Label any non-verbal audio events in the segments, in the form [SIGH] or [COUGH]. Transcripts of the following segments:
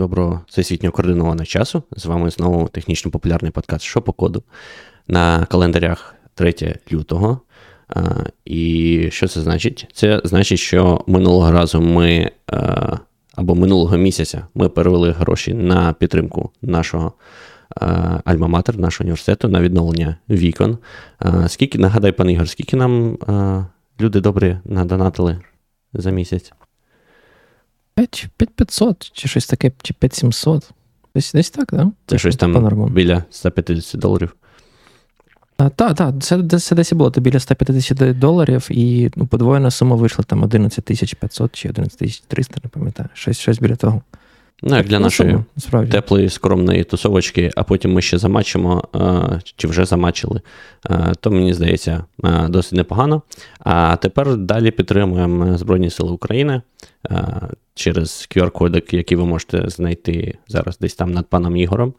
доброго всесвітньо координованого часу. З вами знову технічно популярний подкаст «Що по коду» на календарях 3 лютого. І що це значить? Це значить, що минулого разу ми або минулого місяця ми перевели гроші на підтримку нашого альма-матер, нашого університету, на відновлення вікон. Скільки, нагадай, пан Ігор, скільки нам люди добрі надонатили за місяць? 5500 чи щось таке, чи 5700. Десь десь так, да? Це щось там біля 150 доларів. Так, так, це, це десь і було то біля 150 доларів, і ну, подвоєна сума вийшла там 11 500 чи 11 300, не пам'ятаю. Щось щось біля того. Ну, як для ну, нашої справді. теплої, скромної тусовочки, а потім ми ще замачимо, чи вже замачили, то мені здається досить непогано. А тепер далі підтримуємо Збройні Сили України через QR-кодик, який ви можете знайти зараз десь там над паном Ігорем,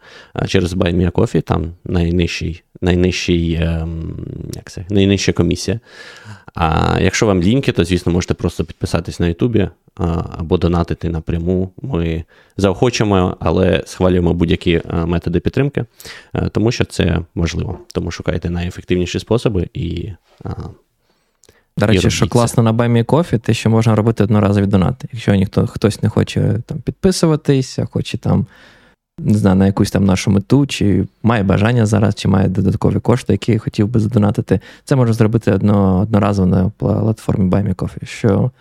через BuyMeACoffee, там найнижчий, найнижчий, ем, як це, найнижча комісія. А якщо вам лінки, то, звісно, можете просто підписатись на Ютубі або донатити напряму. Ми заохочуємо, але схвалюємо будь-які методи підтримки, тому що це можливо. Тому шукайте найефективніші способи і. До речі, що класно на Баймі Кофі, те, що можна робити одноразові донати. Якщо ніхто хтось не хоче там підписуватись, а хоче там не знаю, на якусь там нашу мету, чи має бажання зараз, чи має додаткові кошти, які хотів би задонатити, це можна зробити одно, одноразово на платформі BuyMeCoffee, що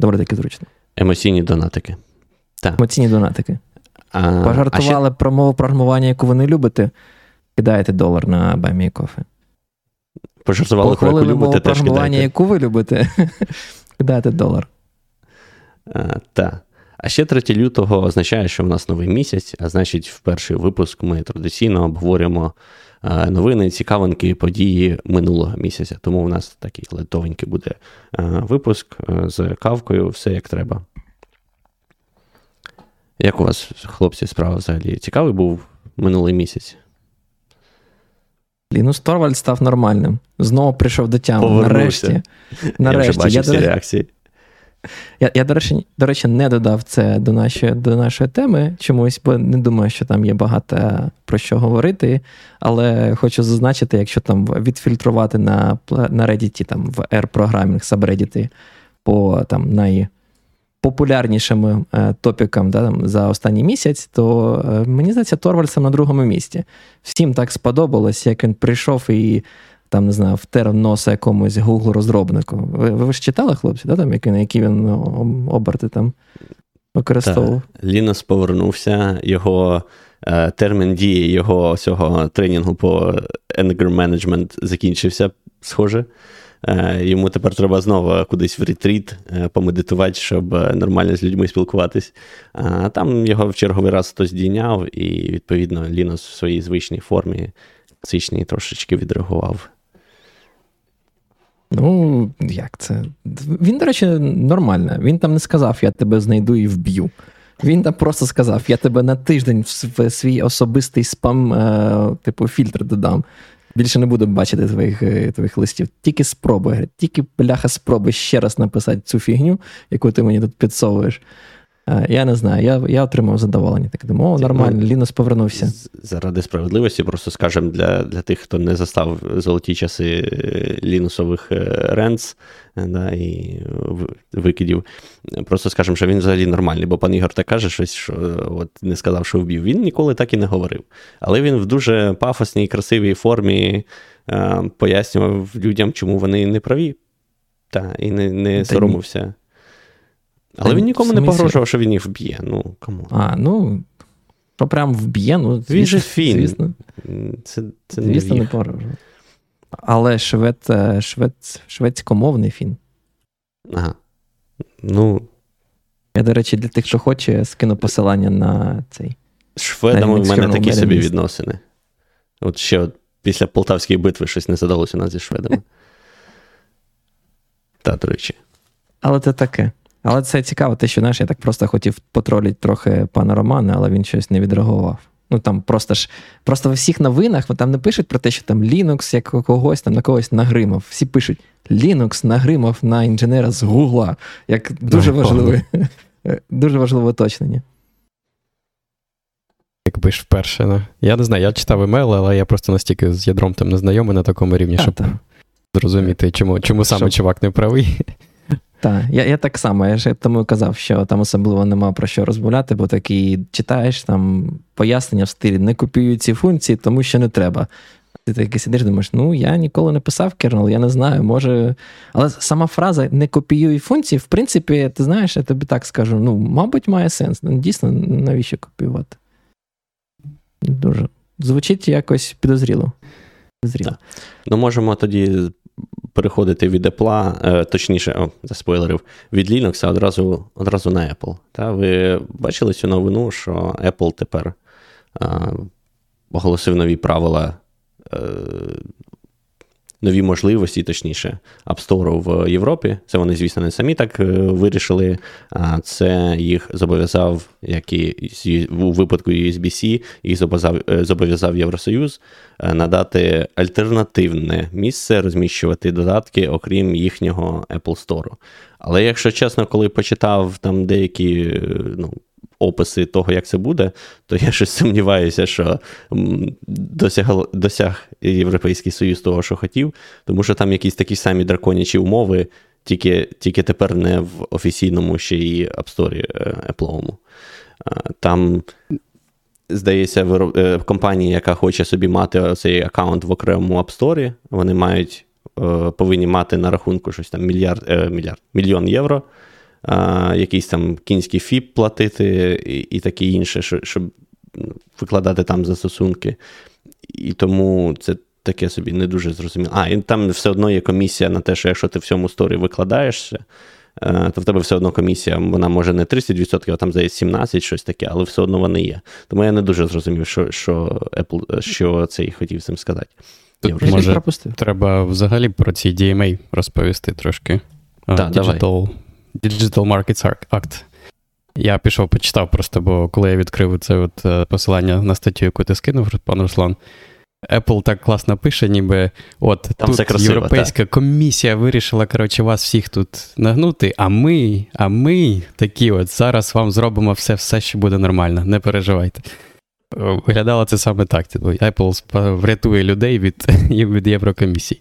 доволі таки зручно. Емоційні донатики. Так. Емоційні донатики. А, Пожартували а ще... про мову програмування, яку ви не любите, кидаєте долар на BuyMeCoffee. Пожартували про яку любите, теж програмування, яку ви любите, [LAUGHS] кидаєте долар. Так. А ще 3 лютого означає, що в нас новий місяць, а значить, в перший випуск ми традиційно обговорюємо е, новини, цікавинки, події минулого місяця. Тому у нас такий летовенький буде е, випуск е, з кавкою, все як треба. Як у вас, хлопці, справа взагалі? Цікавий був минулий місяць? Лінус Торвальд став нормальним. Знову прийшов до тями. Нарешті. Нарешті. Я вже бачив Я, всі реакції. Я, я до речі, до речі, не додав це до нашої до нашої теми чомусь, бо не думаю, що там є багато про що говорити. Але хочу зазначити, якщо там відфільтрувати на на Reddit, там в R-програмінг сабреддіти по там найпопулярнішим е, топікам да, там, за останній місяць, то е, мені здається, Торвальсом на другому місці. Всім так сподобалось, як він прийшов і там, не знаю, втер носа якомусь Google розробнику. Ви ви ж читали, хлопці, да, там, які, які він ну, оберти там використовував? Лінус повернувся, його е, термін дії його цього тренінгу по Anger Management закінчився, схоже. Е, йому тепер треба знову кудись в ретріт е, помедитувати, щоб нормально з людьми спілкуватись. А там його в черговий раз хтось дійняв, і, відповідно, Лінус в своїй звичній формі, звичній трошечки відреагував. Ну, як це? Він, до речі, нормально. Він там не сказав, я тебе знайду і вб'ю. Він там просто сказав: я тебе на тиждень в свій особистий спам, е, типу, фільтр додам. Більше не буду бачити твоїх е, твоїх листів. Тільки спробуй, тільки бляха спробуй ще раз написати цю фігню, яку ти мені тут підсовуєш. Е, я не знаю, я я отримав задоволення. Так думаю, о, нормально, Лінус повернувся. Заради справедливості, просто скажемо для для тих, хто не застав золоті часи е, лінусових е, ренц да, і викидів. Просто скажемо, що він взагалі нормальний, бо пан Ігор так каже, щось, що от не сказав, що вбив. Він ніколи так і не говорив. Але він в дуже пафосній, красивій формі е, пояснював людям, чому вони не праві. Та, і не не соромився. Але він нікому не погрожував, що він їх вб'є. Ну, кому. А, ну. Що прям вб'є, ну. Звісно, він же фін. Звісно, це, це звісно не, не погрожував. Але швед, е, швед, шведськомовний фін. Ага. Ну. Я, до речі, для тих, хто хоче, скину посилання на цей. З шведами в мене такі собі відносини. От ще от після Полтавської битви щось не задалося у нас зі шведами. [LAUGHS] Та, до речі. Але це таке. Але це цікаво, те, що знаєш, я так просто хотів потролити трохи пана Романа, але він щось не відреагував. Ну там просто ж просто в всіх новинах там не пишуть про те, що там Linux як когось там на когось нагримав. Всі пишуть Linux нагримав на інженера з Гугла. Як дуже важливе, дуже важливе уточнення. якби ж вперше. Не? Я не знаю, я читав емейл, але я просто настільки з ядром там не знайомий на такому рівні, а, щоб та. зрозуміти, чому чому саме щоб... чувак не правий. Так, я я так само, я ж тому казав, що там особливо нема про що розмовляти, бо такі читаєш там пояснення в стилі не копіюю ці функції, тому що не треба. Ти такий сидиш, думаєш, ну я ніколи не писав кернел, я не знаю, може. Але сама фраза не копіюй функції, в принципі, ти знаєш, я тобі так скажу: ну, мабуть, має сенс. Ну, дійсно, навіщо копіювати? Дуже. Звучить якось підозріло. Підозріло. Ну, можемо тоді переходити від Apple, е, точніше, о, заспойлерив, від Linux одразу одразу на Apple. Та Ви бачили цю новину, що Apple тепер а, оголосив нові правила Е, нові можливості, точніше, App Store в Європі. Це вони, звісно, не самі так е, вирішили. А це їх зобов'язав, як і у випадку USB-C, їх зобов'язав, е, зобов'язав Євросоюз надати альтернативне місце розміщувати додатки, окрім їхнього Apple Store. Але якщо чесно, коли почитав там деякі ну, описи того, як це буде, то я щось сумніваюся, що досяг, досяг Європейський Союз того, що хотів, тому що там якісь такі самі драконячі умови, тільки тільки тепер не в офіційному ще й App Store е, Apple. Там, здається, е, компанія, яка хоче собі мати цей аккаунт в окремому App Store, вони мають. Е, повинні мати на рахунку щось там мільярд, мільярд мільйон євро якийсь там кінський ФІП платити і і таке інше, щоб викладати там застосунки. І тому це таке собі не дуже зрозуміло. А, і там все одно є комісія на те, що якщо ти в цьому сторі викладаєшся, е, то в тебе все одно комісія, вона може не 30%, а там здається 17, щось таке, але все одно вони є. Тому я не дуже зрозумів, що що Apple, що цей хотів цим сказати. Тут, може, Треба взагалі про ці DMA розповісти трошки. Да, Digital давай. Digital Markets Act. Я пішов, почитав просто, бо коли я відкрив це от е, посилання на статтю, яку ти скинув, пан Руслан. Apple так класно пише, ніби от Там тут красиво, Європейська так. комісія вирішила, коротше, вас всіх тут нагнути, а ми, а ми такі от зараз вам зробимо все, все, що буде нормально, не переживайте. Виглядало це саме так. Типу, Apple врятує людей від [LAUGHS] від Єврокомісії.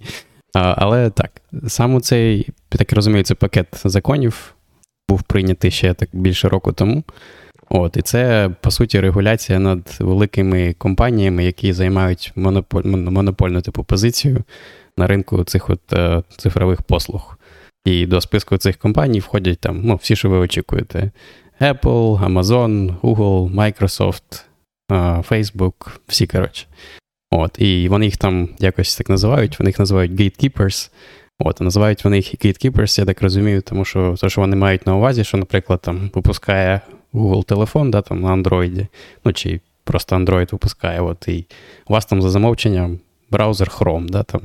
Але так, саме цей, так розумію, це пакет законів був прийнятий ще так більше року тому. От, І це, по суті, регуляція над великими компаніями, які займають монополь, монопольну типу позицію на ринку цих от е, цифрових послуг. І до списку цих компаній входять там, ну, всі, що ви очікуєте: Apple, Amazon, Google, Microsoft, е, Facebook, всі, коротше. От, І вони їх там якось так називають, вони їх називають gatekeepers. От, називають вони їх gatekeepers, я так розумію, тому що то, що вони мають на увазі, що, наприклад, там випускає Google телефон да, там, на Android, ну чи просто Android випускає, от, і у вас там за замовченням браузер Chrome, да, там,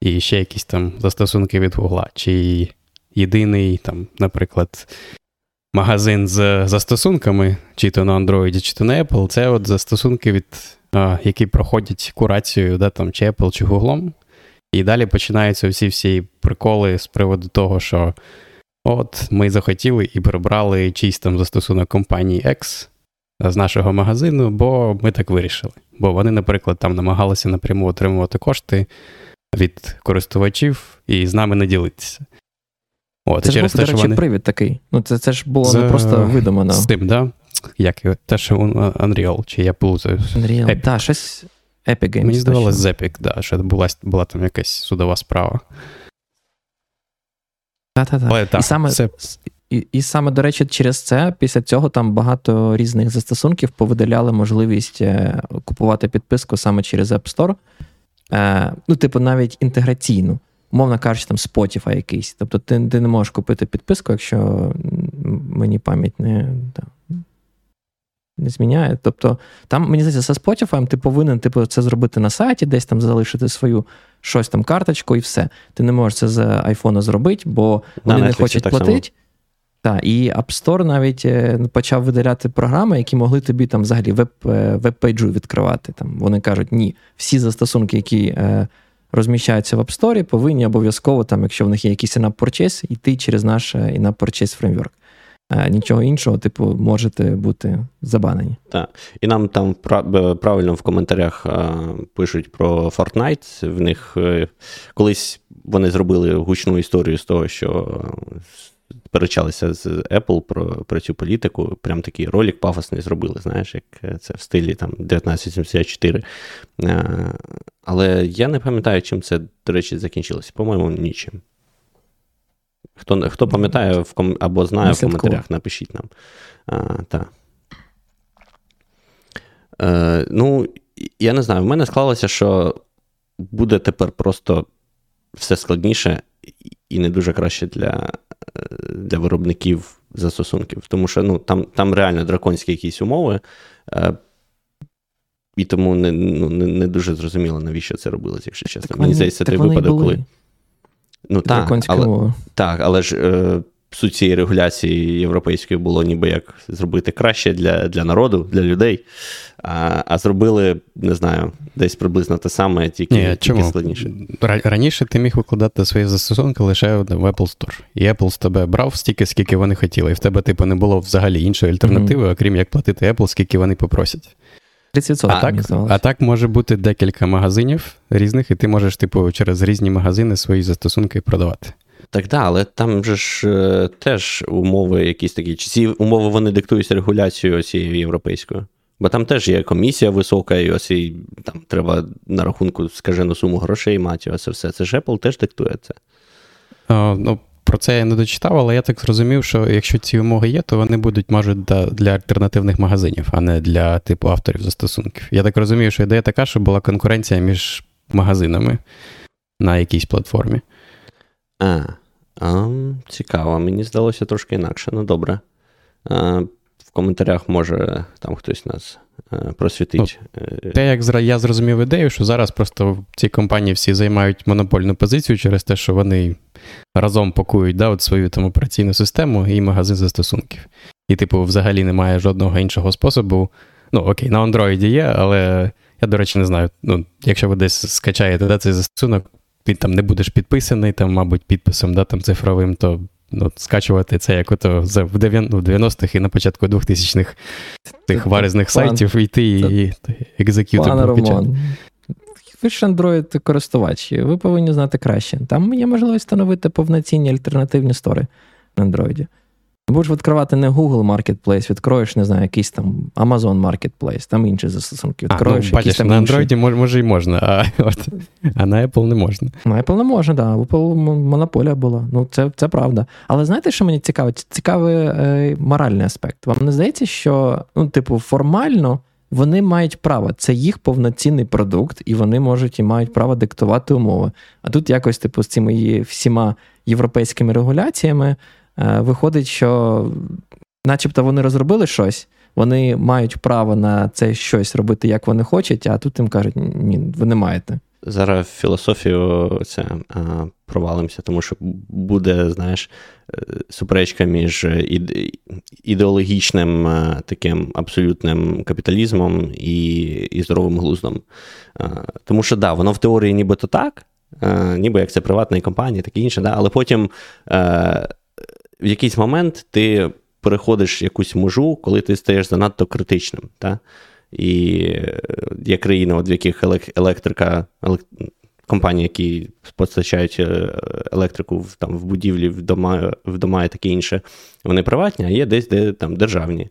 і ще якісь там застосунки від Google, чи єдиний, там, наприклад, магазин з застосунками, чи то на Android, чи то на Apple, це от застосунки від які проходять курацію, да, там, чи Apple, чи Google. І далі починаються всі всі приколи з приводу того, що от ми захотіли і прибрали чийсь там застосунок компанії X з нашого магазину, бо ми так вирішили. Бо вони, наприклад, там намагалися напряму отримувати кошти від користувачів і з нами не ділитися. От, це через ж був, те, до речі, вони... привід такий. Ну, Це це ж було з... не просто видумано. З тим, да? Як його, те, що Unreal, чи я плутаю. Unreal, так, щось Epic Games. Мені здавалось, з Epic, да, що була була там якась судова справа. Так-так-так. І саме, це... і, і саме, до речі, через це, після цього там багато різних застосунків повидаляли можливість е, купувати підписку саме через App Store. Е, Ну, типу, навіть інтеграційну. Мовно кажучи, там Spotify якийсь. Тобто ти ти не можеш купити підписку, якщо мені пам'ять не. Да не зміняє. Тобто, там, мені здається, з Spotify ти повинен типу, це зробити на сайті, десь там залишити свою щось там карточку і все. Ти не можеш це з айфона зробити, бо вони на не хочуть платити. Так, і App Store навіть е, почав видаляти програми, які могли тобі там взагалі веб, е, веб-пейджу відкривати. Там Вони кажуть, ні, всі застосунки, які е, розміщаються в App Store, повинні обов'язково, там, якщо в них є якийсь purchase, йти через наш purchase framework. А нічого іншого, типу, можете бути забанені. Так. І нам там правильно в коментарях пишуть про Fortnite. В них колись вони зробили гучну історію з того, що сперечалися з Apple про про цю політику. Прям такий ролик пафосний зробили, знаєш, як це в стилі там 1974. Але я не пам'ятаю, чим це, до речі, закінчилося. По-моєму, нічим. Хто хто пам'ятає в ком... або знає в коментарях, напишіть нам. А, та. Е, Ну, я не знаю, в мене склалося, що буде тепер просто все складніше і не дуже краще для для виробників застосунків. Тому що ну, там там реально драконські якісь умови, е, і тому не ну, не, не дуже зрозуміло, навіщо це робилось, якщо чесно. Так Мені здається, той випадок, коли. Ну, так, але, так, але ж е, суть цієї регуляції європейської було ніби як зробити краще для для народу, для людей. А а зробили, не знаю, десь приблизно те саме, тільки Ні, тільки складніше. Раніше ти міг викладати свої застосунки лише в Apple Store. І Apple з тебе брав стільки, скільки вони хотіли. І в тебе, типу, не було взагалі іншої альтернативи, mm-hmm. окрім як платити Apple, скільки вони попросять. 30%, а, так, а так може бути декілька магазинів різних, і ти можеш, типу, через різні магазини свої застосунки продавати. Так, так, але там же ж е, теж умови якісь такі. Чи ці умови вони диктуються регуляцією цією європейською? Бо там теж є комісія висока, і ось і там треба на рахунку скажену суму грошей мати, ось все. Це ж Apple теж диктує це. А, ну, Про це я не дочитав, але я так зрозумів, що якщо ці умови є, то вони будуть, можуть, для альтернативних магазинів, а не для типу авторів застосунків. Я так розумію, що ідея така, щоб була конкуренція між магазинами на якійсь платформі. А, а цікаво, мені здалося трошки інакше. Ну, добре. А, В коментарях може там хтось нас е, просвітить. Ну, те, як я зрозумів ідею, що зараз просто ці компанії всі займають монопольну позицію через те, що вони разом пакують да, от свою там операційну систему і магазин застосунків. І, типу, взагалі немає жодного іншого способу. Ну, окей, на Android є, але я, до речі, не знаю. Ну, Якщо ви десь скачаєте да, цей застосунок, ти там не будеш підписаний, там, мабуть, підписом да, там, цифровим, то ну, скачувати це як ото в 90-х ну, і на початку 2000-х тих warez них сайтів йти і executor Ви ж Android користувачі, ви повинні знати краще. Там є можливість встановити повноцінні альтернативні store и на Android. Будеш відкривати не Google Marketplace, відкроєш, не знаю, якийсь там Amazon Marketplace, там інші застосунки. Відкроєш а, ну, якісь там На Android може, може і можна, а [LAUGHS] от, а на Apple не можна. На Apple не можна, так. Да. Apple монополія була. Ну, це це правда. Але знаєте, що мені цікаво? Цікавий е, моральний аспект. Вам не здається, що, ну, типу, формально вони мають право. Це їх повноцінний продукт, і вони можуть і мають право диктувати умови. А тут якось, типу, з цими всіма європейськими регуляціями. Е, виходить, що, начебто, вони розробили щось, вони мають право на це щось робити, як вони хочуть, а тут їм кажуть, ні, ви не маєте. Зараз в філософію це а, провалимося, тому що буде, знаєш, е, суперечка між ідеологічним таким абсолютним капіталізмом і і здоровим глуздом. Тому що да, воно в теорії нібито так, ніби як це приватна компанія, таке інше, да, але потім в якийсь момент ти переходиш якусь межу, коли ти стаєш занадто критичним. Та? І е, є країни, от в яких електрика, елек... компанії, які постачають е, електрику там, в будівлі, в дома, в дома і таке інше, вони приватні, а є десь, де там державні.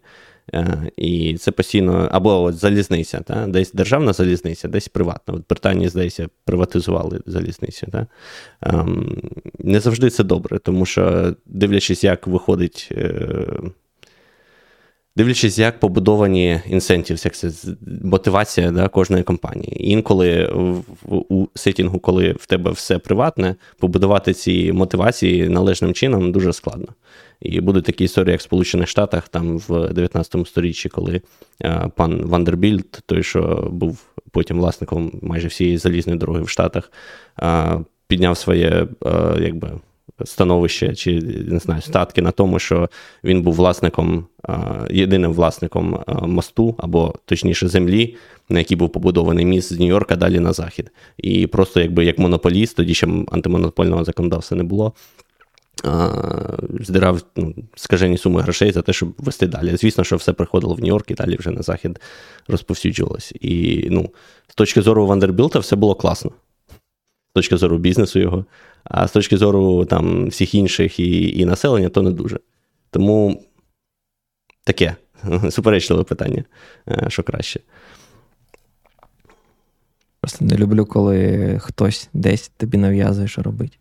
Е, і це постійно, або от залізниця, та? десь державна залізниця, десь приватна. От Британії, здається, приватизували залізницю. Та? Ем, не завжди це добре, тому що, дивлячись, як виходить. Е, дивлячись, як побудовані інсентів, як це мотивація да, кожної компанії. інколи у сетінгу, коли в тебе все приватне, побудувати ці мотивації належним чином дуже складно. І будуть такі історії, як в Сполучених Штатах, там в 19 сторіччі, коли а, пан Вандербільд, той, що був потім власником майже всієї залізної дороги в Штатах, а, підняв своє а, якби. Становище чи не знаю, статки на тому, що він був власником, єдиним власником мосту, або точніше землі, на якій був побудований міст з Нью-Йорка далі на захід. І просто якби як монополіст, тоді ще антимонопольного законодавства не було здирав ну, скажені суми грошей за те, щоб вести далі. Звісно, що все приходило в Нью-Йорк і далі вже на захід розповсюджувалось. І ну, з точки зору Вандербілта все було класно. З точки зору бізнесу його, а з точки зору там, всіх інших і, і населення, то не дуже. Тому таке [LAUGHS] суперечливе питання, е, що краще. Просто не люблю, коли хтось десь тобі нав'язує, що робить.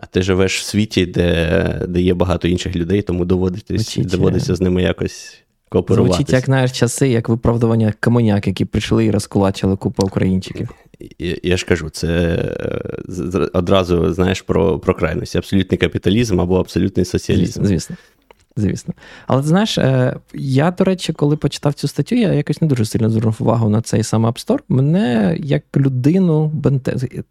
А ти живеш в світі, де де є багато інших людей, тому доводиться доводиться з ними якось кооперуватися. Звучить, як знаєш, часи, як виправдування комуняк, які прийшли і розкулачили купу українчиків. Я, ж кажу, це е, одразу знаєш про про крайності. Абсолютний капіталізм або абсолютний соціалізм. Звісно звісно. Але знаєш, е, я, до речі, коли почитав цю статтю, я якось не дуже сильно звернув увагу на цей сам App Store. Мене як людину,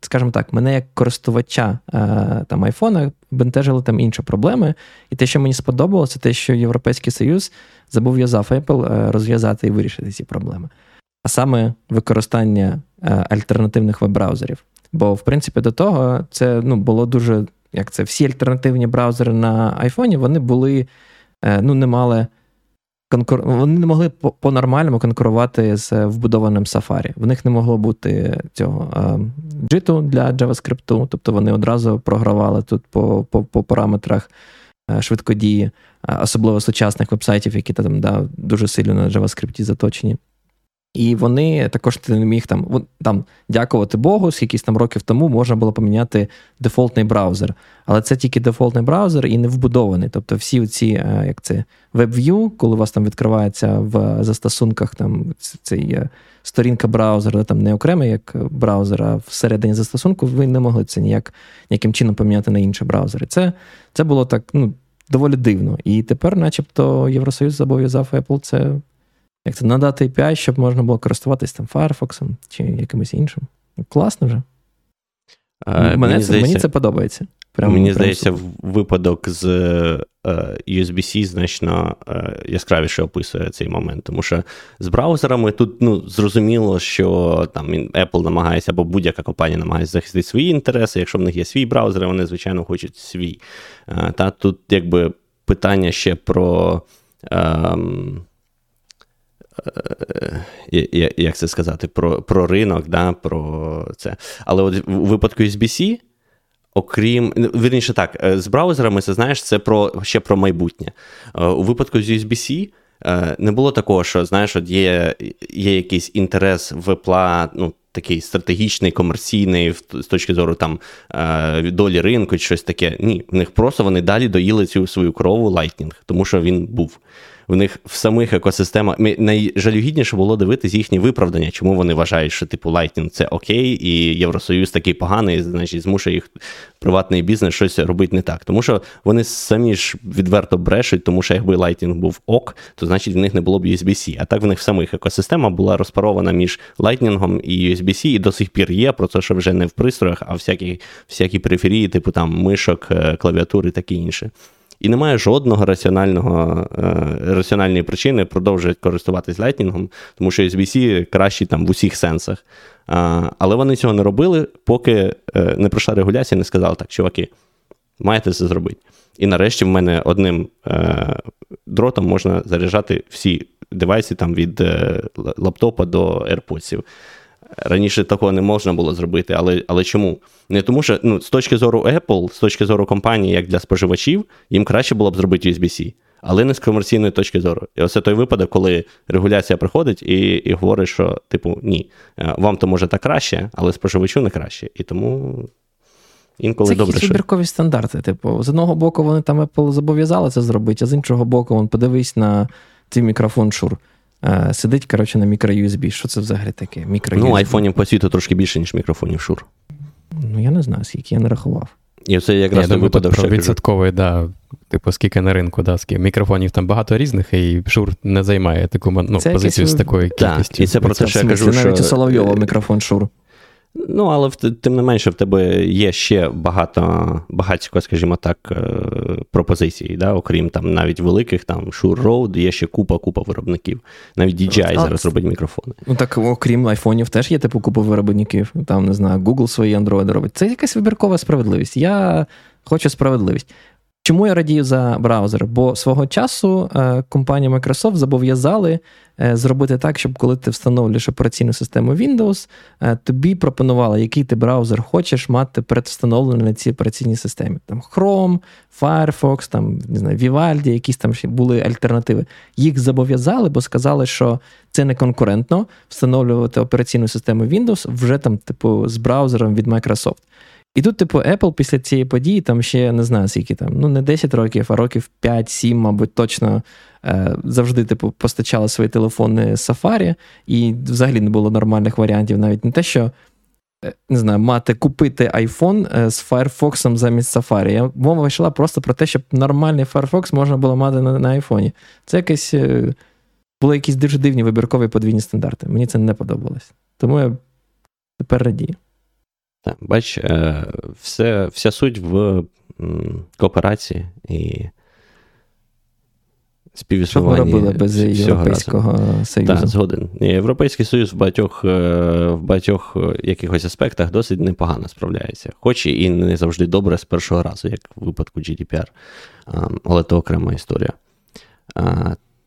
скажімо так, мене як користувача е, там айфона бентежили там інші проблеми. І те, що мені сподобалося, те, що Європейський Союз зобов'язав Apple розв'язати і вирішити ці проблеми. А саме використання альтернативних веб-браузерів. Бо, в принципі, до того це ну, було дуже. Як це всі альтернативні браузери на айфоні, вони були Е, ну, не мали конкур... вони не могли по-нормальному конкурувати з вбудованим Safari. В них не могло бути цього JIT для JavaScript, тобто вони одразу програвали тут по по, по параметрах е, швидкодії, особливо сучасних вебсайтів, які там да, дуже сильно на JavaScript заточені. І вони також ти не міг там там дякувати Богу, скількись там років тому можна було поміняти дефолтний браузер. Але це тільки дефолтний браузер і не вбудований. Тобто всі ці, е, як це, WebView, коли у вас там відкривається в застосунках там цей е, сторінка браузера, там не окремо як браузер, а всередині застосунку, ви не могли це ніяк ніяким чином поміняти на інші браузери. Це це було так ну, доволі дивно. І тепер, начебто, Євросоюз зобов'язав Apple це як це надати API, щоб можна було користуватись там Firefox чи якимось іншим. Класно вже. А, мене, мені, це, здається, мені це подобається. Прямо, Мені прямо здається, супер. випадок з uh, USB-C значно uh, яскравіше описує цей момент. Тому що з браузерами тут ну, зрозуміло, що там Apple намагається або будь-яка компанія намагається захистити свої інтереси. Якщо в них є свій браузер, вони, звичайно, хочуть свій. Uh, та тут якби питання ще про. Um, Е, як це сказати, про про ринок, да, про це. Але от у випадку USB-C, окрім. Ну, вірніше так, е, з браузерами це знаєш, це про, ще про майбутнє. Е, у випадку з USB-C. Не було такого, що знаєш, от є є якийсь інтерес випла, ну, такий стратегічний, комерційний, з точки зору там долі ринку чи щось таке. Ні, в них просто вони далі доїли цю свою корову Lightning, тому що він був в них в самих екосистемах найжалюгідніше було дивитися їхні виправдання, чому вони вважають, що типу Lightning це окей, і Євросоюз такий поганий, значить, змушує їх приватний бізнес щось робити не так. Тому що вони самі ж відверто брешуть, тому що якби Lightning був ок, то значить в них не було б USB-C. А так в них в самих екосистема була розпарована між Lightning і USB-C, і до сих пір є, про це, що вже не в пристроях, а всякі всякі периферії, типу там мишок, е, клавіатури і таке інше і немає жодного раціонального е, раціональної причини продовжувати користуватись Lightning, тому що SBC кращий там в усіх сенсах. Але вони цього не робили, поки е, не пройшла регуляція, не сказали так, чуваки, маєте це зробити. І нарешті в мене одним е, дротом можна заряджати всі девайси там від лаптопа до AirPods. Раніше такого не можна було зробити, але але чому? Не тому, що ну, з точки зору Apple, з точки зору компанії, як для споживачів, їм краще було б зробити USB-C, але не з комерційної точки зору. І оце той випадок, коли регуляція приходить і і говорить, що, типу, ні, е, вам то може так краще, але споживачу не краще. І тому. Інколи це добре, якісь вибіркові стандарти. Типу, з одного боку, вони там Apple зобов'язали це зробити, а з іншого боку, вон, подивись на цей мікрофон Шур. Е, сидить, коротше, на мікро-USB. Що це взагалі таке? Мікро Ну, айфонів по світу трошки більше, ніж мікрофонів Шур. Ну, я не знаю, скільки я не рахував. І це якраз я не випадок, про відсотковий, да, типу, скільки на ринку, да, скільки мікрофонів там багато різних, і Шур не займає таку ну, позицію якісь... з такою кількістю. Так, І це про те, що я кажу, що... навіть у Соловйова мікрофон Шур. Ну, але тим не менше, в тебе є ще багато, багатько, скажімо так, е, пропозицій, да? окрім там навіть великих, там Shure Road, є ще купа-купа виробників. Навіть DJI а, зараз робить мікрофони. Ну так, окрім айфонів, теж є типу купа виробників. Там, не знаю, Google свої Android робить. Це якась вибіркова справедливість. Я Хочу справедливість. Чому я радію за браузер? Бо свого часу е, компанія Microsoft зобов'язали е, зробити так, щоб коли ти встановлюєш операційну систему Windows, е, тобі пропонували, який ти браузер хочеш мати предвстановлений на цій операційній системі. Там Chrome, Firefox, там не знаю, Vivaldi, якісь там ще були альтернативи. Їх зобов'язали, бо сказали, що це не конкурентно встановлювати операційну систему Windows вже там, типу, з браузером від Microsoft. І тут, типу, Apple після цієї події, там ще не знаю, скільки там, ну не 10 років, а років 5-7, мабуть, точно е, завжди, типу, постачали свої телефони Safari, і взагалі не було нормальних варіантів, навіть не те, що. Е, не знаю, мати купити iPhone е, з Firefox замість Safari. Я Мова йшла просто про те, щоб нормальний Firefox можна було мати на на iPhone. Це якесь були якісь дуже дивні вибіркові подвійні стандарти. Мені це не подобалось. Тому я тепер радію. Так, Бач, е, все, вся суть в кооперації і співіснуванні Що ми робили без Європейського разом. Союзу? Так, згоден. Європейський Союз в багатьох е, в багатьох е, якихось аспектах досить непогано справляється, хоч і не завжди добре з першого разу, як в випадку GDPR, але це окрема історія.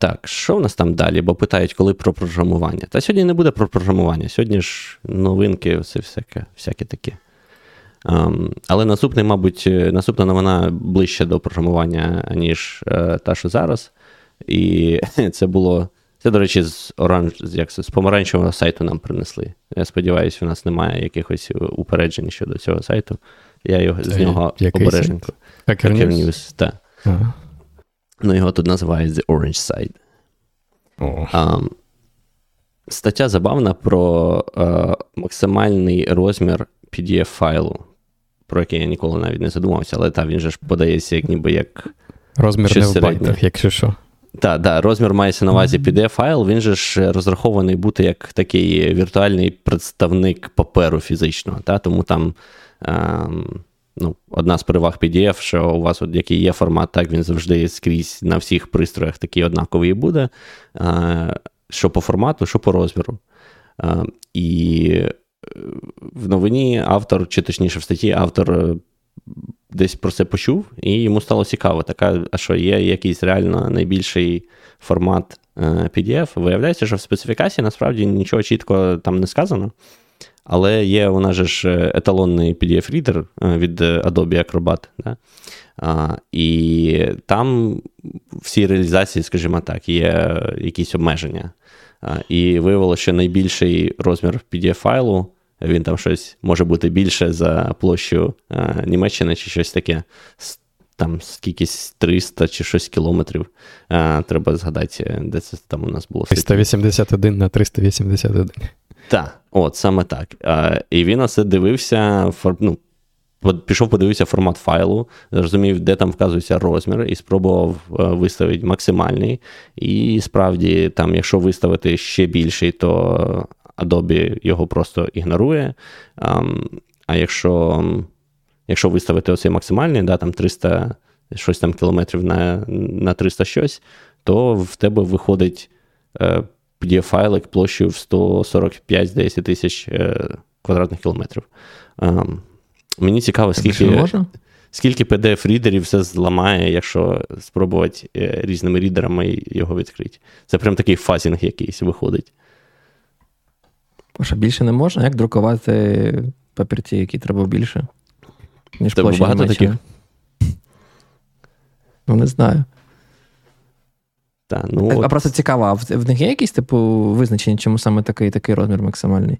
Так, що в нас там далі? Бо питають, коли про програмування. Та сьогодні не буде про програмування. Сьогодні ж новинки, все всяке всяке таке. Um, але наступний, мабуть, наступна новина ближче до програмування, ніж uh, та, що зараз. І [LAUGHS] це було. Це, до речі, з оранж, як це, з помаранчевого сайту нам принесли. Я сподіваюся, у нас немає якихось упереджень щодо цього сайту. Я його з нього обережненько. Hacker? News, так. Ага. Ну, його тут називають The Orange Side. Oh. Um, стаття забавна про uh, максимальний розмір PDF-файлу, про який я ніколи навіть не задумався, але так, він же ж подається як ніби як. Розмір не в байтах, якщо що. Так, так, розмір мається на увазі PDF-файл, він же ж розрахований бути як такий віртуальний представник паперу фізичного. Та? Тому там. Um, ну, одна з переваг PDF, що у вас, от який є формат, так він завжди скрізь на всіх пристроях такий однаковий буде. Що по формату, що по розміру. І е, в новині автор, чи точніше в статті, автор е, десь про це почув, і йому стало цікаво, така, а що є якийсь реально найбільший формат е, PDF. Виявляється, що в специфікації насправді нічого чітко там не сказано. Але є у нас же ж е, еталонний PDF-рідер е, від Adobe Acrobat. Да? А, І там в цій реалізації, скажімо так, є якісь обмеження. А, І виявилося, що найбільший розмір PDF-файлу. Він там щось може бути більше за площу а, Німеччини чи щось таке. Там скількись 300 чи щось кілометрів. А, Треба згадати, де це там у нас було. 381 на 381. Так, от саме так. А, І він оце дивився, ну, пішов, подивився формат файлу, зрозумів, де там вказується розмір, і спробував е, виставити максимальний. І справді, там, якщо виставити ще більший, то Adobe його просто ігнорує. А, а якщо якщо виставити оцей максимальний, да, там 300 щось там кілометрів на на 300 щось, то в тебе виходить. PDF-файлик площею в 145 здається, тисяч е, квадратних кілометрів. Ем, мені цікаво, скільки скільки PDF-рідерів все зламає, якщо спробувати е, різними рідерами його відкрити. Це прям такий фазінг якийсь виходить. Що більше не можна? Як друкувати папірці, які треба більше? ніж Тебе багато таких? Ну, не знаю. Та, ну, А от... просто цікаво, а в них є якісь типу визначення, чому саме такий такий розмір максимальний?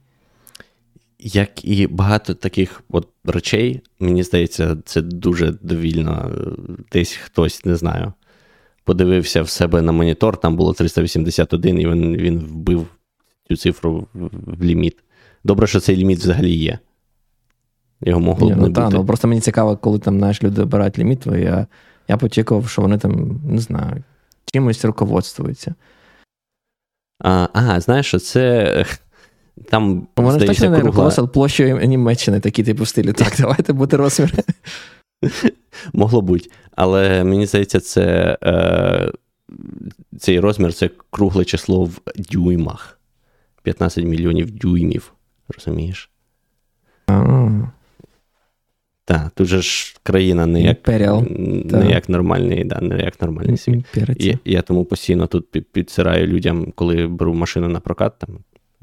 Як і багато таких от речей, мені здається, це дуже довільно. Десь хтось, не знаю, подивився в себе на монітор, там було 381, і він він вбив цю цифру в ліміт. Добре, що цей ліміт взагалі є. Його могло б ну, не та. Ну, Просто мені цікаво, коли там знаєш, люди обирають ліміт, я я почекав, що вони там, не знаю, чимось руководствуються. А, Ага, знаєш, що це. Там, Вони ж точно не руководствували площею Німеччини, такі типу в стилі. Так, давайте бути розмір. [LAUGHS] Могло бути. Але мені здається, це, е, цей розмір це кругле число в дюймах. 15 мільйонів дюймів. Розумієш? А-а-а. Так, тут же ж країна не як не як нормальний, да, не як нормальний світ. І, я тому постійно тут підсираю людям, коли беру машину на прокат, там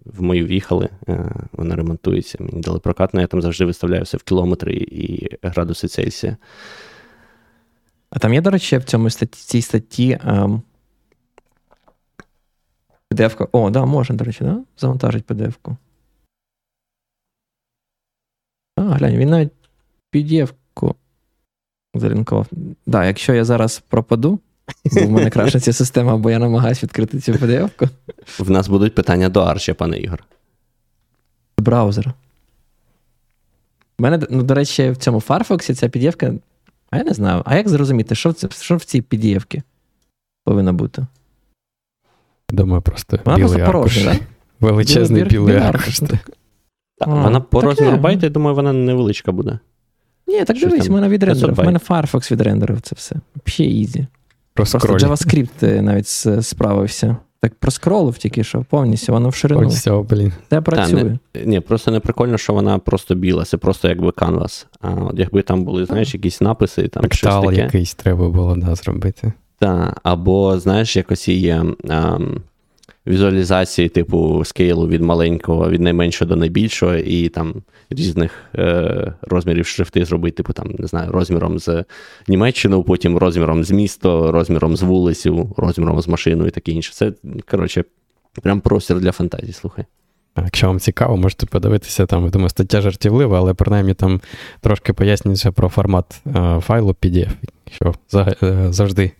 в мою в'їхали, е, вона ремонтується. Мені дали прокат, але я там завжди виставляю все в кілометри і градуси Цельсія. А там є, до речі, в цьому статті, цій статті ем, PDF-ка. О, да, можна, до речі, да? завантажити PDF-ку. А, глянь, він навіть PDF-ку залінкував. Так, да, якщо я зараз пропаду, бо в мене крашиться система, бо я намагаюся відкрити цю PDF-ку. В нас будуть питання до Арчі, пане Ігор. Браузер. У мене, ну, до речі, в цьому Firefox ця PDF-ка. А я не знаю. А як зрозуміти, що в, це, що в цій PDF-ці повинна бути? Думаю, просто Вона білий просто порожня, так? Величезний білий, білий аркуш. Вона по розміру байта, я думаю, вона невеличка буде. Ні, так Щось дивись, в мене відрендерив. В мене Firefox відрендерив це все. Взагалі ізі. Просто JavaScript е, навіть справився. Так проскролив тільки що повністю, воно в ширину. Ось цього, блін. Це працює. Та, не, ні, просто не прикольно, що вона просто біла, це просто якби канвас. А от якби там були, знаєш, якісь написи, там Актал щось таке. якийсь треба було да, зробити. Так, або, знаєш, якось є. А, візуалізації, типу скейлу від маленького, від найменшого до найбільшого, і там різних е, розмірів шрифти зробити, типу там, не знаю, розміром з Німеччини, потім розміром з міста, розміром з вулицю, розміром з машиною і таке інше. Це, коротше, прям простір для фантазії, слухай. Якщо вам цікаво, можете подивитися там, я думаю, стаття жартівлива, але принаймні там трошки пояснюється про формат е, файлу PDF, що е, завжди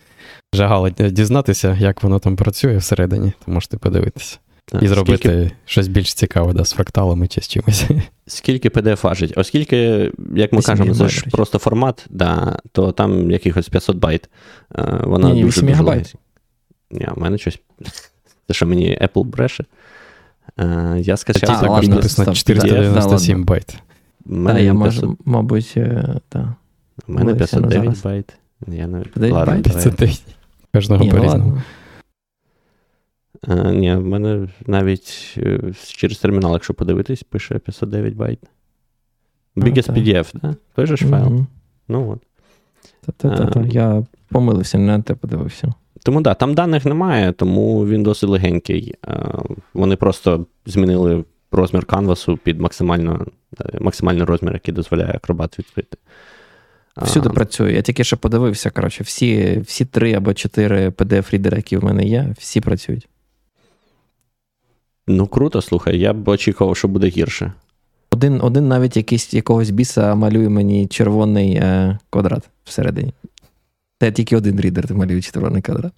жагало дізнатися, як воно там працює всередині, то можете подивитися. Так, і зробити скільки... щось більш цікаве, да, з фракталами чи з чимось. [LAUGHS] Скільки PDF важить? Оскільки, як ми кажемо, це ж просто формат, да, то там якихось 500 байт. Е, вона Ні, дуже мегабайт. Ні, в мене щось. [LAUGHS] Це що мені Apple бреше. Е, я скачав. А, також написано 497 байт. Так, я можу, мабуть, так. У мене 509 байт. Я навіть... 509. Кожного Ні, по-різному. А, ні, в мене навіть е, через термінал, якщо подивитись, пише 509 байт. Biggest PDF, да? Той же ж файл. Mm-hmm. Ну от. Та-та-та, Я помилився, не на те подивився. Тому так, да, там даних немає, тому він досить легенький. Вони просто змінили розмір канвасу під максимально, максимальний розмір, який дозволяє акробат відкрити. Всюди працює. Я тільки що подивився. коротше, Всі всі три або чотири PDF-рідери, які в мене є, всі працюють. Ну, круто, слухай, я б очікував, що буде гірше. Один один навіть якийсь якогось біса малює мені червоний е, квадрат всередині. Це тільки один рідер малює червоний квадрат.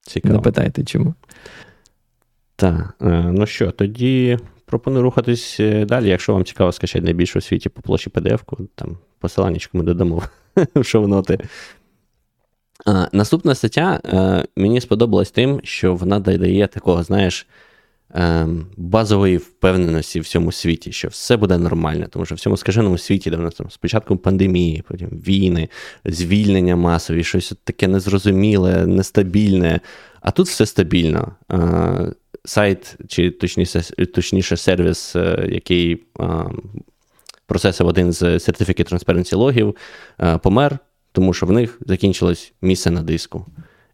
Цікаво. Не питайте чому. Так, е, ну що, тоді пропоную рухатись е, далі. Якщо вам цікаво скачати найбільшу у світі по площі PDF-ку, там посиланнячку ми додамо [LAUGHS] в шоу-ноти. Наступна стаття е, мені сподобалась тим, що вона додає такого, знаєш, е, базової впевненості в всьому світі, що все буде нормально, тому що в цьому скаженому світі, де в нас там спочатку пандемії, потім війни, звільнення масові, щось таке незрозуміле, нестабільне, а тут все стабільно. Сайт, чи точніше, точніше сервіс, який процесив один з Certificate Transparency логів, е, помер, тому що в них закінчилось місце на диску.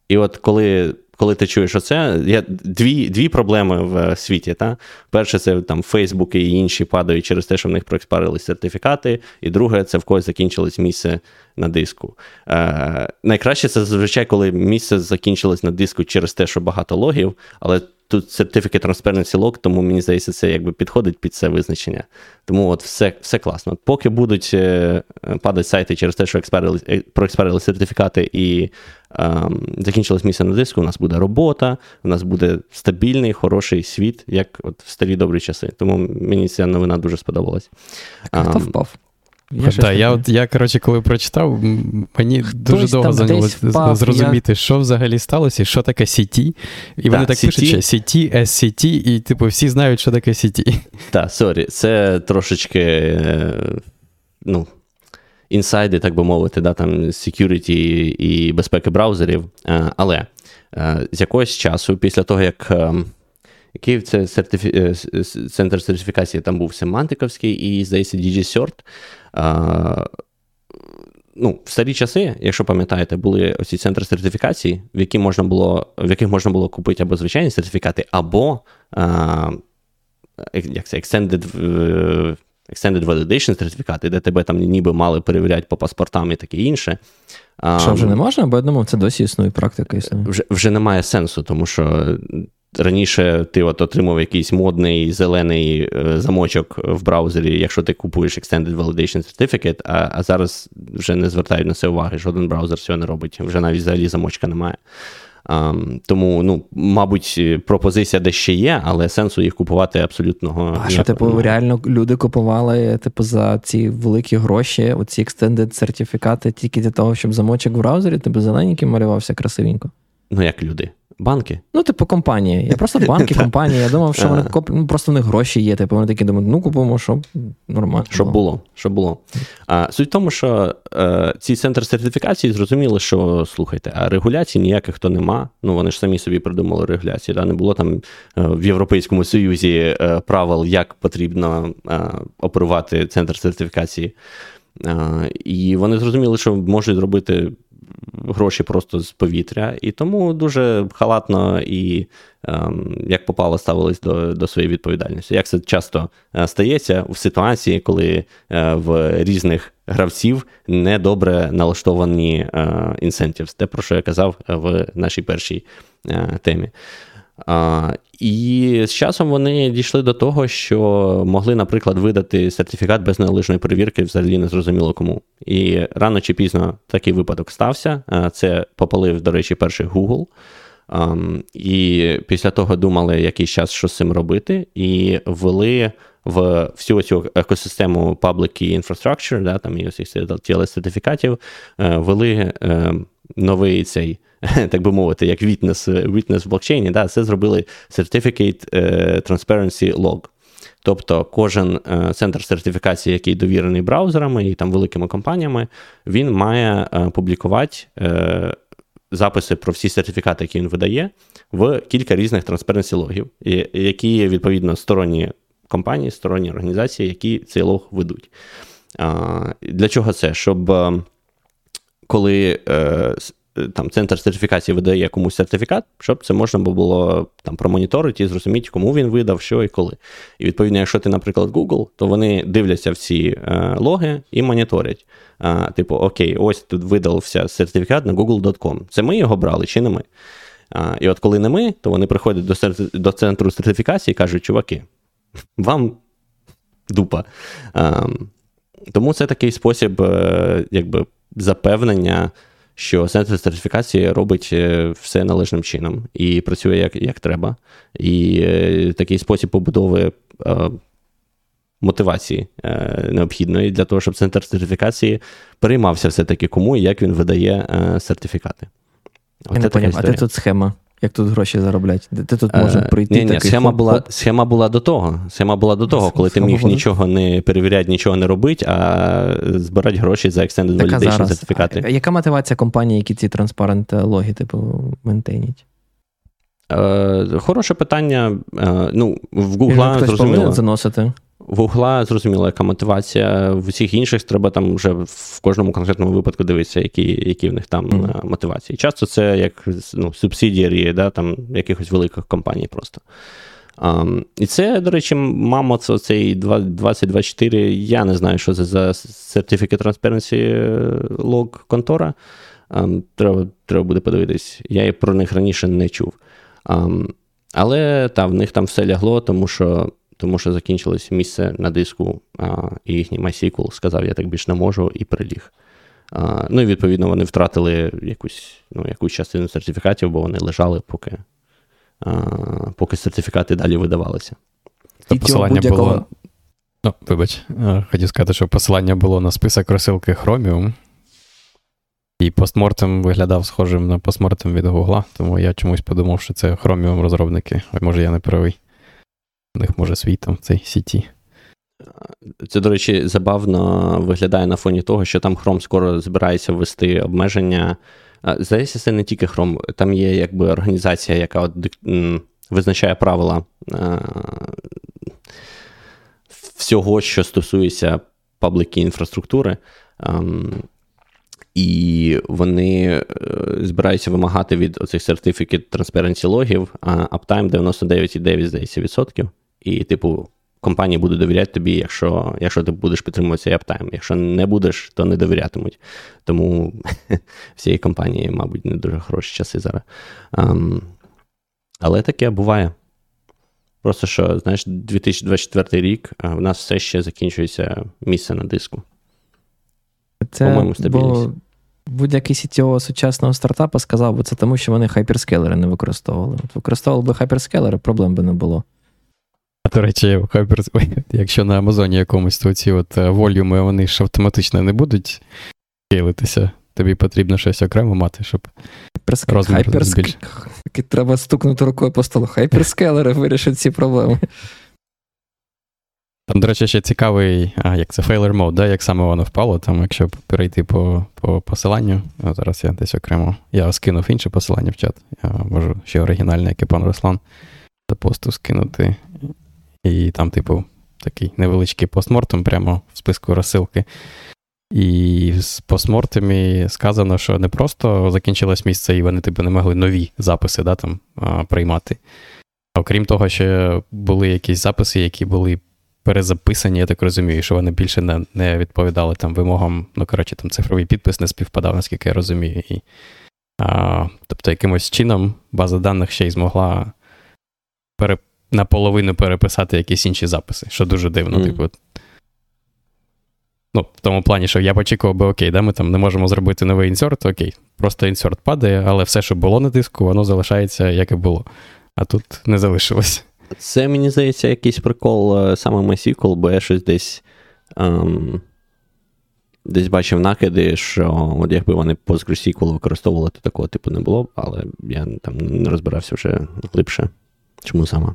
І от коли коли ти чуєш оце, є дві дві проблеми в світі. Та? Перше, це там Фейсбук і інші падають через те, що в них проекспарили сертифікати, і друге, це в когось закінчилось місце на диску. Е, Найкраще це зазвичай, коли місце закінчилось на диску через те, що багато логів, але тут Certificate Transparency Log, тому мені здається, це якби підходить під це визначення. Тому от все все класно. От Поки будуть е, падати сайти через те, що експерили, е, проексперили сертифікати і е, закінчилось місце на диску, у нас буде робота, у нас буде стабільний, хороший світ, як от в старі добрі часи. Тому мені ця новина дуже сподобалась. А хто впав? Я да, я, от, я, коротше, коли прочитав, мені Хтось дуже довго зайняло зрозуміти, я... що взагалі сталося, і що таке CT. І вони так пишуть, що CT, SCT, і типу всі знають, що таке CT. Так, сорі, це трошечки е, ну, інсайди, так би мовити, да, там security і безпеки браузерів. Е, але е, з якогось часу, після того, як. Який це сертифі... центр сертифікації там був Семантиковський і, здається, DigiCert, ну, в старі часи, якщо пам'ятаєте, були оці центри сертифікації, в які можна було, в яких можна було купити або звичайні сертифікати, або а, як це, extended, extended validation сертифікати, де тебе там ніби мали перевіряти по паспортам і таке інше. Що вже не можна, бо я думав, це досі існує практика. існує. Вже вже немає сенсу, тому що раніше ти от отримав якийсь модний зелений е, замочок в браузері, якщо ти купуєш Extended Validation Certificate, а а зараз вже не звертають на це уваги. Жоден браузер цього не робить. Вже навіть взагалі замочка немає. Um, тому, ну, мабуть, пропозиція де ще є, але сенсу їх купувати абсолютно. А що, типу, немає. реально люди купували типу, за ці великі гроші, оці екстендед сертифікати тільки для того, щоб замочок в браузері, типу зелененький малювався красивенько. Ну, як люди. Банки? Ну, типу, компанії. Я просто [LAUGHS] банки, компанії. Я думав, що вони коп... ну, просто в них гроші є. Типу, вони такі думають, ну купимо, щоб нормально. Щоб було. Щоб було. А, Суть в тому, що е, ці центри сертифікації зрозуміли, що слухайте, а регуляцій ніяких то нема. Ну, вони ж самі собі придумали регуляції. Да? Не було там е, в Європейському Союзі е, правил, як потрібно е, оперувати центр сертифікації. Е, і вони зрозуміли, що можуть зробити гроші просто з повітря, і тому дуже халатно і ем, як попало ставились до до своєї відповідальності. Як це часто е, стається в ситуації, коли е, в різних гравців недобре налаштовані інсентівс, те, про що я казав в нашій першій е, темі. І з часом вони дійшли до того, що могли, наприклад, видати сертифікат без належної перевірки, взагалі не зрозуміло кому. І рано чи пізно такий випадок стався. Це попалив, до речі, перший Google. Um, і після того думали якийсь час, що з цим робити, і ввели в всю цю екосистему Public Key Infrastructure, да, там і усіх сертифікатів, е, ввели е, новий цей. [LAUGHS] так би мовити, як witness, witness в блокчейні, да, це зробили Certificate е, Transparency Log. Тобто кожен е, центр сертифікації, який довірений браузерами і там великими компаніями, він має е, публікувати записи про всі сертифікати, які він видає, в кілька різних транспаренсі логів, які відповідно сторонні компанії, сторонні організації, які цей лог ведуть. Для чого це? Щоб коли там центр сертифікації видає комусь сертифікат, щоб це можна було там промоніторити і зрозуміти, кому він видав, що і коли. І відповідно, якщо ти, наприклад, Google, то вони дивляться всі е, логи і моніторять. Е, типу, окей, ось тут видався сертифікат на google.com. Це ми його брали чи не ми? Е, і от коли не ми, то вони приходять до до центру сертифікації і кажуть, чуваки, вам дупа. Е, тому це такий спосіб, е, якби запевнення що центр сертифікації робить е, все належним чином і працює як як треба. І е, такий спосіб побудови е, мотивації необхідної для того, щоб центр сертифікації переймався все-таки кому і як він видає сертифікати. Я не поняв, а де тут схема? Як тут гроші заробляти? Де тут може е, прийти? Ні, ні, такий схема хоп, була схема була до того. Схема була до того, коли ти міг буде? нічого не перевіряти, нічого не робити, а збирати гроші за Extended так, Validation сертифікати. А яка мотивація компанії, які ці транспарент логи, типу, ментейніть? Е, Хороше питання. Е, ну, В Google зрозуміло. заносити. В Гугла зрозуміло, яка мотивація. В усіх інших треба там вже в кожному конкретному випадку дивитися, які які в них там mm. мотивації. Часто це як ну, субсидіарі да, там, якихось великих компаній просто. Um, і це, до речі, мамо, цей 2024. Я не знаю, що це за Certificate Transparency е, Log контора. Um, треба треба буде подивитись. Я про них раніше не чув. Um, але та, в них там все лягло, тому що тому що закінчилось місце на диску, а, і їхній MySQL сказав, я так більше не можу, і приліг. А, Ну і відповідно вони втратили якусь ну, якусь частину сертифікатів, бо вони лежали, поки а, поки сертифікати далі видавалися. Це посилання було. Ну, вибач, хотів сказати, що посилання було на список розсилки Chromium. І постмортем виглядав схожим на постмортем від Гугла, тому я чомусь подумав, що це Chromium розробники, а може я не правий. У них може свій там цей сіті. Це, до речі, забавно виглядає на фоні того, що там Chrome скоро збирається ввести обмеження. Здається, це не тільки Chrome, там є якби організація, яка от визначає правила всього, що стосується пабліки інфраструктури. І вони е, збираються вимагати від оцих сертифікат Transparency логів, а Uptime 99,9, здається, відсотків. І, типу, компанії будуть довіряти тобі, якщо якщо ти будеш підтримувати цей аптайм. Якщо не будеш, то не довірятимуть. Тому [LAUGHS] всієї компанії, мабуть, не дуже хороші часи зараз. Um, але таке буває. Просто що, знаєш, 2024 рік в нас все ще закінчується місце на диску. Це По-моєму, стабільність. Бо будь-який CTO сучасного стартапа сказав би це тому, що вони хайперскелери не використовували. От Використовували би хайперскелери, проблем би не було. До речі, якщо на Амазоні якомусь то ці от е, волюми, вони ж автоматично не будуть скейлитися, тобі потрібно щось окремо мати, щоб розмір збільшити. Треба стукнути рукою по столу. Хайперскелери [LAUGHS] вирішать ці проблеми. Там, до речі, ще цікавий, а, як це failure mode, да, як саме воно впало, там, якщо перейти по по посиланню, а зараз я десь окремо. Я скинув інше посилання в чат. Я можу ще оригінальне, як і пан Руслан, до посту скинути. І там, типу, такий невеличкий постмортом прямо в списку розсилки. І з постмортами сказано, що не просто закінчилось місце, і вони типу, не могли нові записи да, там, приймати. Окрім того, що були якісь записи, які були перезаписані, я так розумію, що вони більше не не відповідали там вимогам. Ну, коротше, там цифровий підпис не співпадав, наскільки я розумію. І, а, Тобто, якимось чином база даних ще й змогла пере, наполовину переписати якісь інші записи, що дуже дивно. Mm. Типу, Ну, в тому плані, що я б очікував би, окей, да, ми там не можемо зробити новий інсерт, окей, просто інсерт падає, але все, що було на диску, воно залишається, як і було. А тут не залишилось. Це, мені здається, якийсь прикол е, саме MySQL, бо я щось десь ем, десь бачив накиди, що от якби вони PostgreSQL використовували, то такого типу не було, але я там не розбирався вже глибше. Чому саме?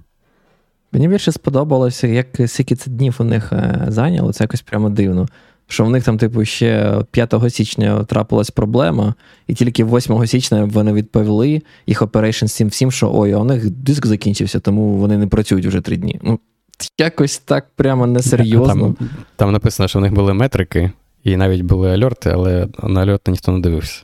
Мені більше сподобалося, як скільки це днів у них е, зайняло, це якось прямо дивно. Що в них там, типу, ще 5 січня трапилась проблема, і тільки 8 січня вони відповіли їх operation всім всім, що ой, а у них диск закінчився, тому вони не працюють вже три дні. Ну, якось так прямо несерйозно. Там, там написано, що в них були метрики, і навіть були альорти, але на альорти ніхто не дивився.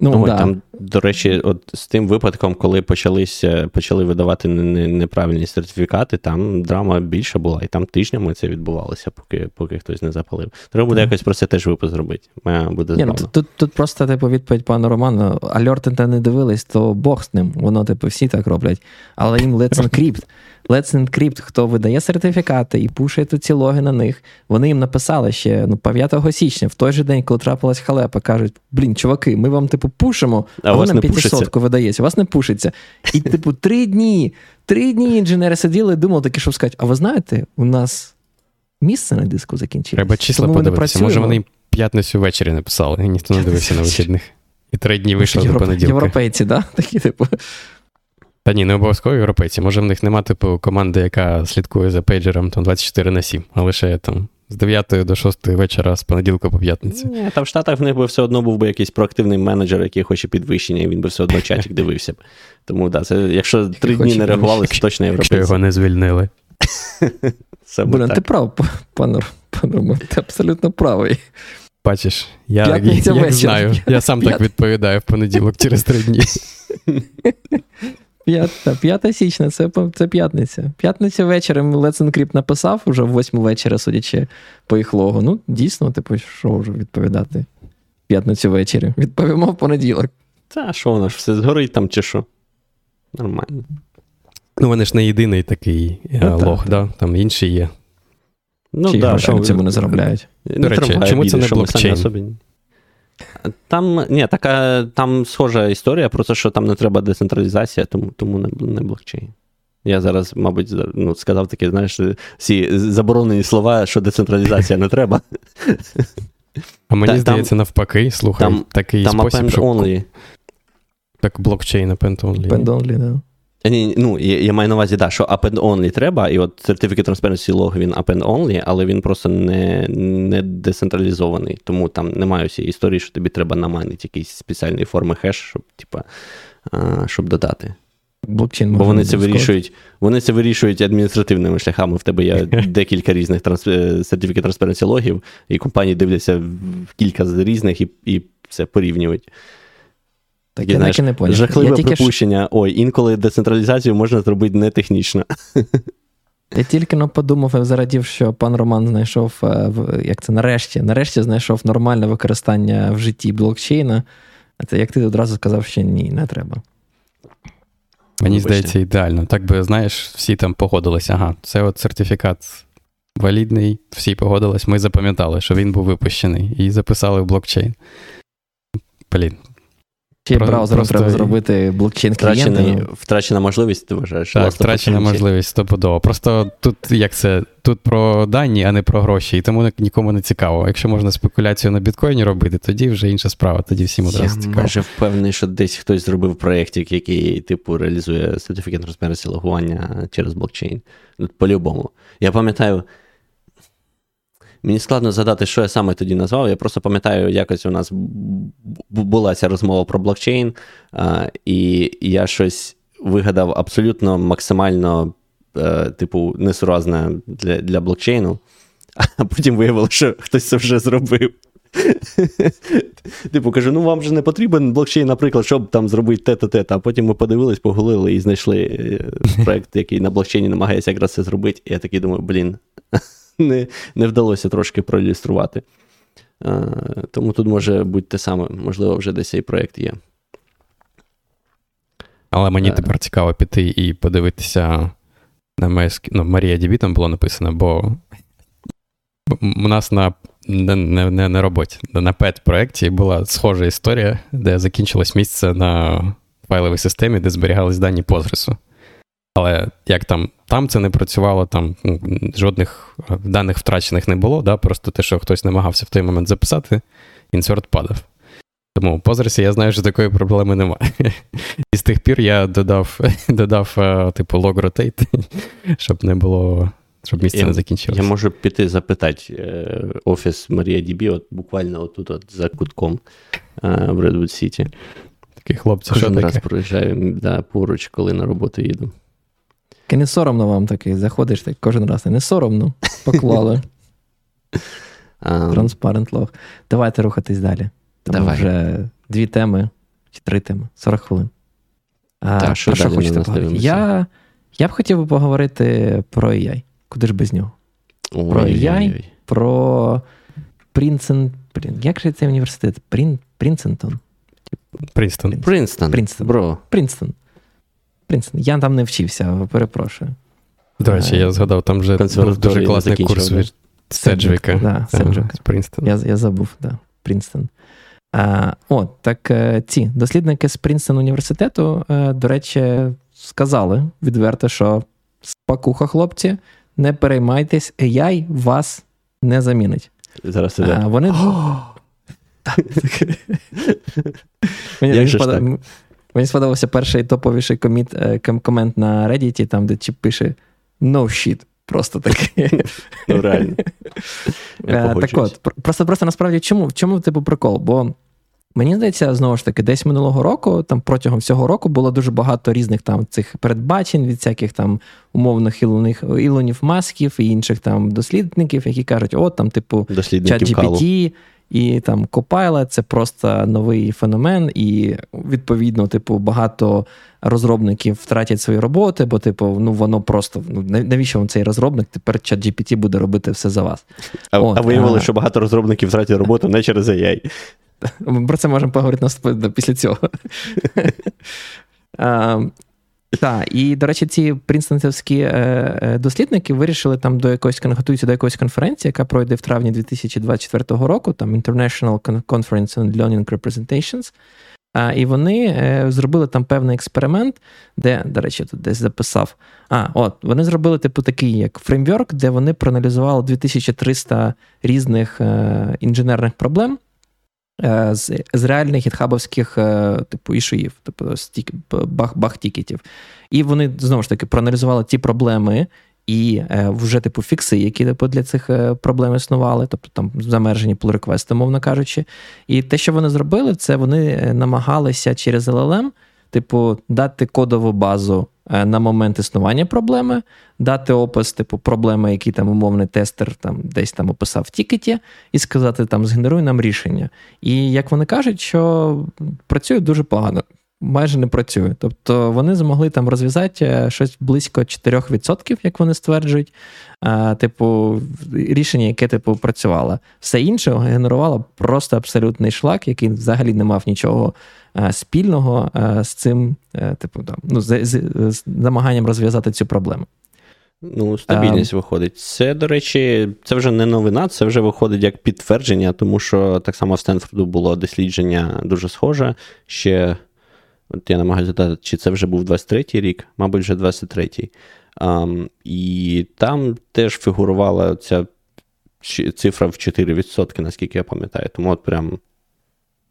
Ну, ну да. Там, до речі, от з тим випадком, коли почалися, почали видавати неправильні сертифікати, там драма більша була, і там тижнями це відбувалося, поки поки хтось не запалив. Треба буде якось про це теж випуск зробити. Буде Ні, ну, Тут тут просто типу, відповідь пану Роману: альорти не дивились, то Бог з ним. Воно, типу, всі так роблять. Але їм Let's Encrypt. [LAUGHS] Let's Encrypt, хто видає сертифікати і пушає тут ці логи на них. Вони їм написали ще ну, 5 січня, в той же день, коли трапилась халепа, кажуть: блін, чуваки, ми вам, типу, пушимо, а, а ви нам 500 видається, у вас не пушиться. І, типу, три дні, три дні інженери сиділи і думали такі, що сказати, а ви знаєте, у нас місце на диску закінчилось. Треба числа подивитися. Може, вони п'ятницю ввечері написали, і ніхто не дивився на вихідних. І три дні вийшло до понеділка. Європейці, да? [LAUGHS] Такі, типу. Та ні, не обов'язково європейці. Може, в них нема типу команди, яка слідкує за пейджером там 24 на 7, а лише там з 9 до 6 вечора з понеділка по п'ятницю. Ні, Там в Штатах в них би все одно був би якийсь проактивний менеджер, який хоче підвищення, і він би все одно чатик дивився. б. Тому да, це, якщо три дні не реагували, це точно європейці. Якщо його не звільнили. [LAUGHS] Блин, ти прав, пан Роман, ти абсолютно правий. Бачиш, я я, знаю, я сам так відповідаю в понеділок через три дні. [LAUGHS] П'ята, 5 січня, це це п'ятниця. П'ятниця вечором Let's Encrypt написав уже в 8 вечора, судячи по їх логу. Ну, дійсно, типу, що вже відповідати? П'ятницю ввечері. Відповімо в понеділок. Та, що воно ж все згорить там чи що? Нормально. Ну, вони ж не єдиний такий е, ну, лог, так. да? там інші є. Ну, Чи да, що на цьому не заробляють. До речі, чому це не блокчейн? Там ні, така там схожа історія, просто що там не треба децентралізація, тому тому не, не блокчейн. Я зараз, мабуть, ну, сказав таке, знаєш, всі заборонені слова, що децентралізація не треба. А мені Та, здається, там, навпаки, слухай, там, такий там спосіб, що... only. Так блокчейн append only. Append only, да. Ні, ну, Я я маю на увазі, да, що append-only треба, і от Certificate Transparency Log він append-only, але він просто не не децентралізований. Тому там немає усієї історії, що тобі треба намайнити якісь спеціальні форми хеш, щоб типа, щоб додати. Блокчейн Бо вони це вирішують вони це вирішують адміністративними шляхами. В тебе є [LAUGHS] декілька різних транс... Certificate Transparency логів, і компанії дивляться в кілька з різних і і це порівнювати. Так, я знаєш, не поняв. Жахливе я припущення. Ж... Ой, інколи децентралізацію можна зробити не технічно. [LAUGHS] Я тільки но подумав і зарадів, що пан Роман знайшов, е, як це нарешті, нарешті знайшов нормальне використання в житті блокчейна. А це як ти одразу сказав, що ні, не треба. Мені Вибачте. здається, ідеально. Так би, знаєш, всі там погодилися. Ага, це от сертифікат валідний, всі погодились, ми запам'ятали, що він був випущений, і записали в блокчейн. Блін, Ще Про, браузером просто... треба зробити блокчейн клієнта. Втрачена можливість, ти вважаєш? Так, втрачена можливість стопудово. Просто тут як це, тут про дані, а не про гроші, і тому нікому не цікаво. Якщо можна спекуляцію на біткоїні робити, тоді вже інша справа, тоді всім одразу цікаво. Я майже впевнений, що десь хтось зробив проєктик, який, типу, реалізує сертифікат розмірності логування через блокчейн. По-любому. Я пам'ятаю. Мені складно згадати, що я саме тоді назвав. Я просто пам'ятаю, якось у нас була ця розмова про блокчейн, і я щось вигадав абсолютно максимально, е, типу, несуразне для для блокчейну, а потім виявилося, що хтось це вже зробив. Типу, кажу, ну вам же не потрібен блокчейн, наприклад, щоб там зробити те-то, те А потім ми подивились, погулили і знайшли е, проект, який на блокчейні намагається якраз це зробити. І я такий думаю, блін, [LAUGHS] не не вдалося трошки проілюструвати. А, Тому тут може бути те саме, можливо, вже десь цей проєкт є. Але мені а, тепер цікаво піти і подивитися на MSQ. Ну, Марія Дібі там було написано, бо у нас на не, не, не на роботі, на пет-проєкті була схожа історія, де закінчилось місце на файловій системі, де зберігались дані Postgres. Але як там там це не працювало, там ну, жодних е, даних втрачених не було, да? просто те, що хтось намагався в той момент записати, інсерт падав. Тому по Postgres я знаю, що такої проблеми немає. І з тих пір я додав [LAUGHS] додав е, типу log rotate, [LAUGHS] щоб не було, щоб місце я, не закінчилося. Я можу піти запитати е, офіс MariaDB, от буквально отут от за кутком в Redwood City. Такий хлопці, що раз проїжджаю да, поруч, коли на роботу їду. І не соромно вам такий, заходиш так кожен раз. Не соромно. Поклали. [LAUGHS] Транспарент лог. Давайте рухатись далі. Тому Давай. вже дві теми чи три теми, 40 хвилин. А, так, що, що хочете поговорити? Я я б хотів би поговорити про AI. Куди ж без нього? Ой, про AI, ой, ой. про Принцен. Як же цей університет? Прін... Принцентон? Принстон. Принстон. Принстон. Бро. Принстон. Принстон. Я там не вчився, перепрошую. До речі, я згадав, там вже був дуже класний курс від Седжвіка. Да, Седжвіка. Принстон. Я я забув, да, Принстон. А, О, так е, ці дослідники з Принстон університету, е, до речі, сказали відверто, що спакуха, хлопці, не переймайтесь, AI вас не замінить. Зараз іде. А, Вони. [GASPS] Мені Мені сподобався перший топовіший коміт, е, комент на Reddit, там, де Чіп пише no shit. Просто таке. Ну, реально. [LAUGHS] Е, так от, просто просто насправді чому в чому типу прикол? Бо мені здається, знову ж таки, десь минулого року, там протягом всього року було дуже багато різних там цих передбачень від всяких там умовних ілонів, ілонів масків і інших там дослідників, які кажуть, от там, типу, чат GPT, і там Copilot — це просто новий феномен, і відповідно, типу, багато розробників втратять свої роботи, бо, типу, ну воно просто ну навіщо вам цей розробник? Тепер чат GPT буде робити все за вас. А От, а виявили, а... що багато розробників втратять роботу не через AI. Ми про це можемо поговорити після цього. [LAUGHS] Так, і, до речі, ці принстонцівські е, е, дослідники вирішили там до якоїсь готуються до якоїсь конференції, яка пройде в травні 2024 року, там International Conference on Learning Representations. А, І вони е, зробили там певний експеримент, де, до речі, тут десь записав. А, от, вони зробили, типу, такий як фреймворк, де вони проаналізували 2300 різних інженерних проблем. Е, з з реальних гітхабовських е, типу ішуїв, тобто бах-тікетів. І вони знову ж таки проаналізували ті проблеми і е, вже типу фікси, які типу, для цих проблем існували, тобто там замержені pull реквести мовно кажучи. І те, що вони зробили, це вони намагалися через LLM, типу, дати кодову базу на момент існування проблеми, дати опис, типу, проблеми, які там умовний тестер там десь там описав в тікеті, і сказати, там, згенеруй нам рішення. І як вони кажуть, що працює дуже погано. Майже не працює. Тобто вони змогли там розв'язати е, щось близько 4%, як вони стверджують. А, Типу, рішення, яке типу працювало. Все інше генерувало просто абсолютний шлак, який взагалі не мав нічого Е, спільного е, з цим, е, типу, там, ну, з, з, з намаганням розв'язати цю проблему. Ну, стабільність а, виходить. Це, до речі, це вже не новина, це вже виходить як підтвердження, тому що так само в Стенфорду було дослідження дуже схоже. Ще, от я намагаюся задати, чи це вже був 23-й рік, мабуть, вже 23-й. Um, і там теж фігурувала ця цифра в 4%, наскільки я пам'ятаю. Тому от прям,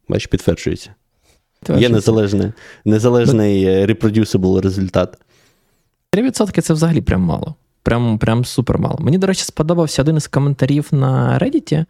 бач, підтверджується. Є незалежний незалежний reproducible результат. 3% це взагалі прям мало. Прям прям супер мало. Мені, до речі, сподобався один із коментарів на Reddit,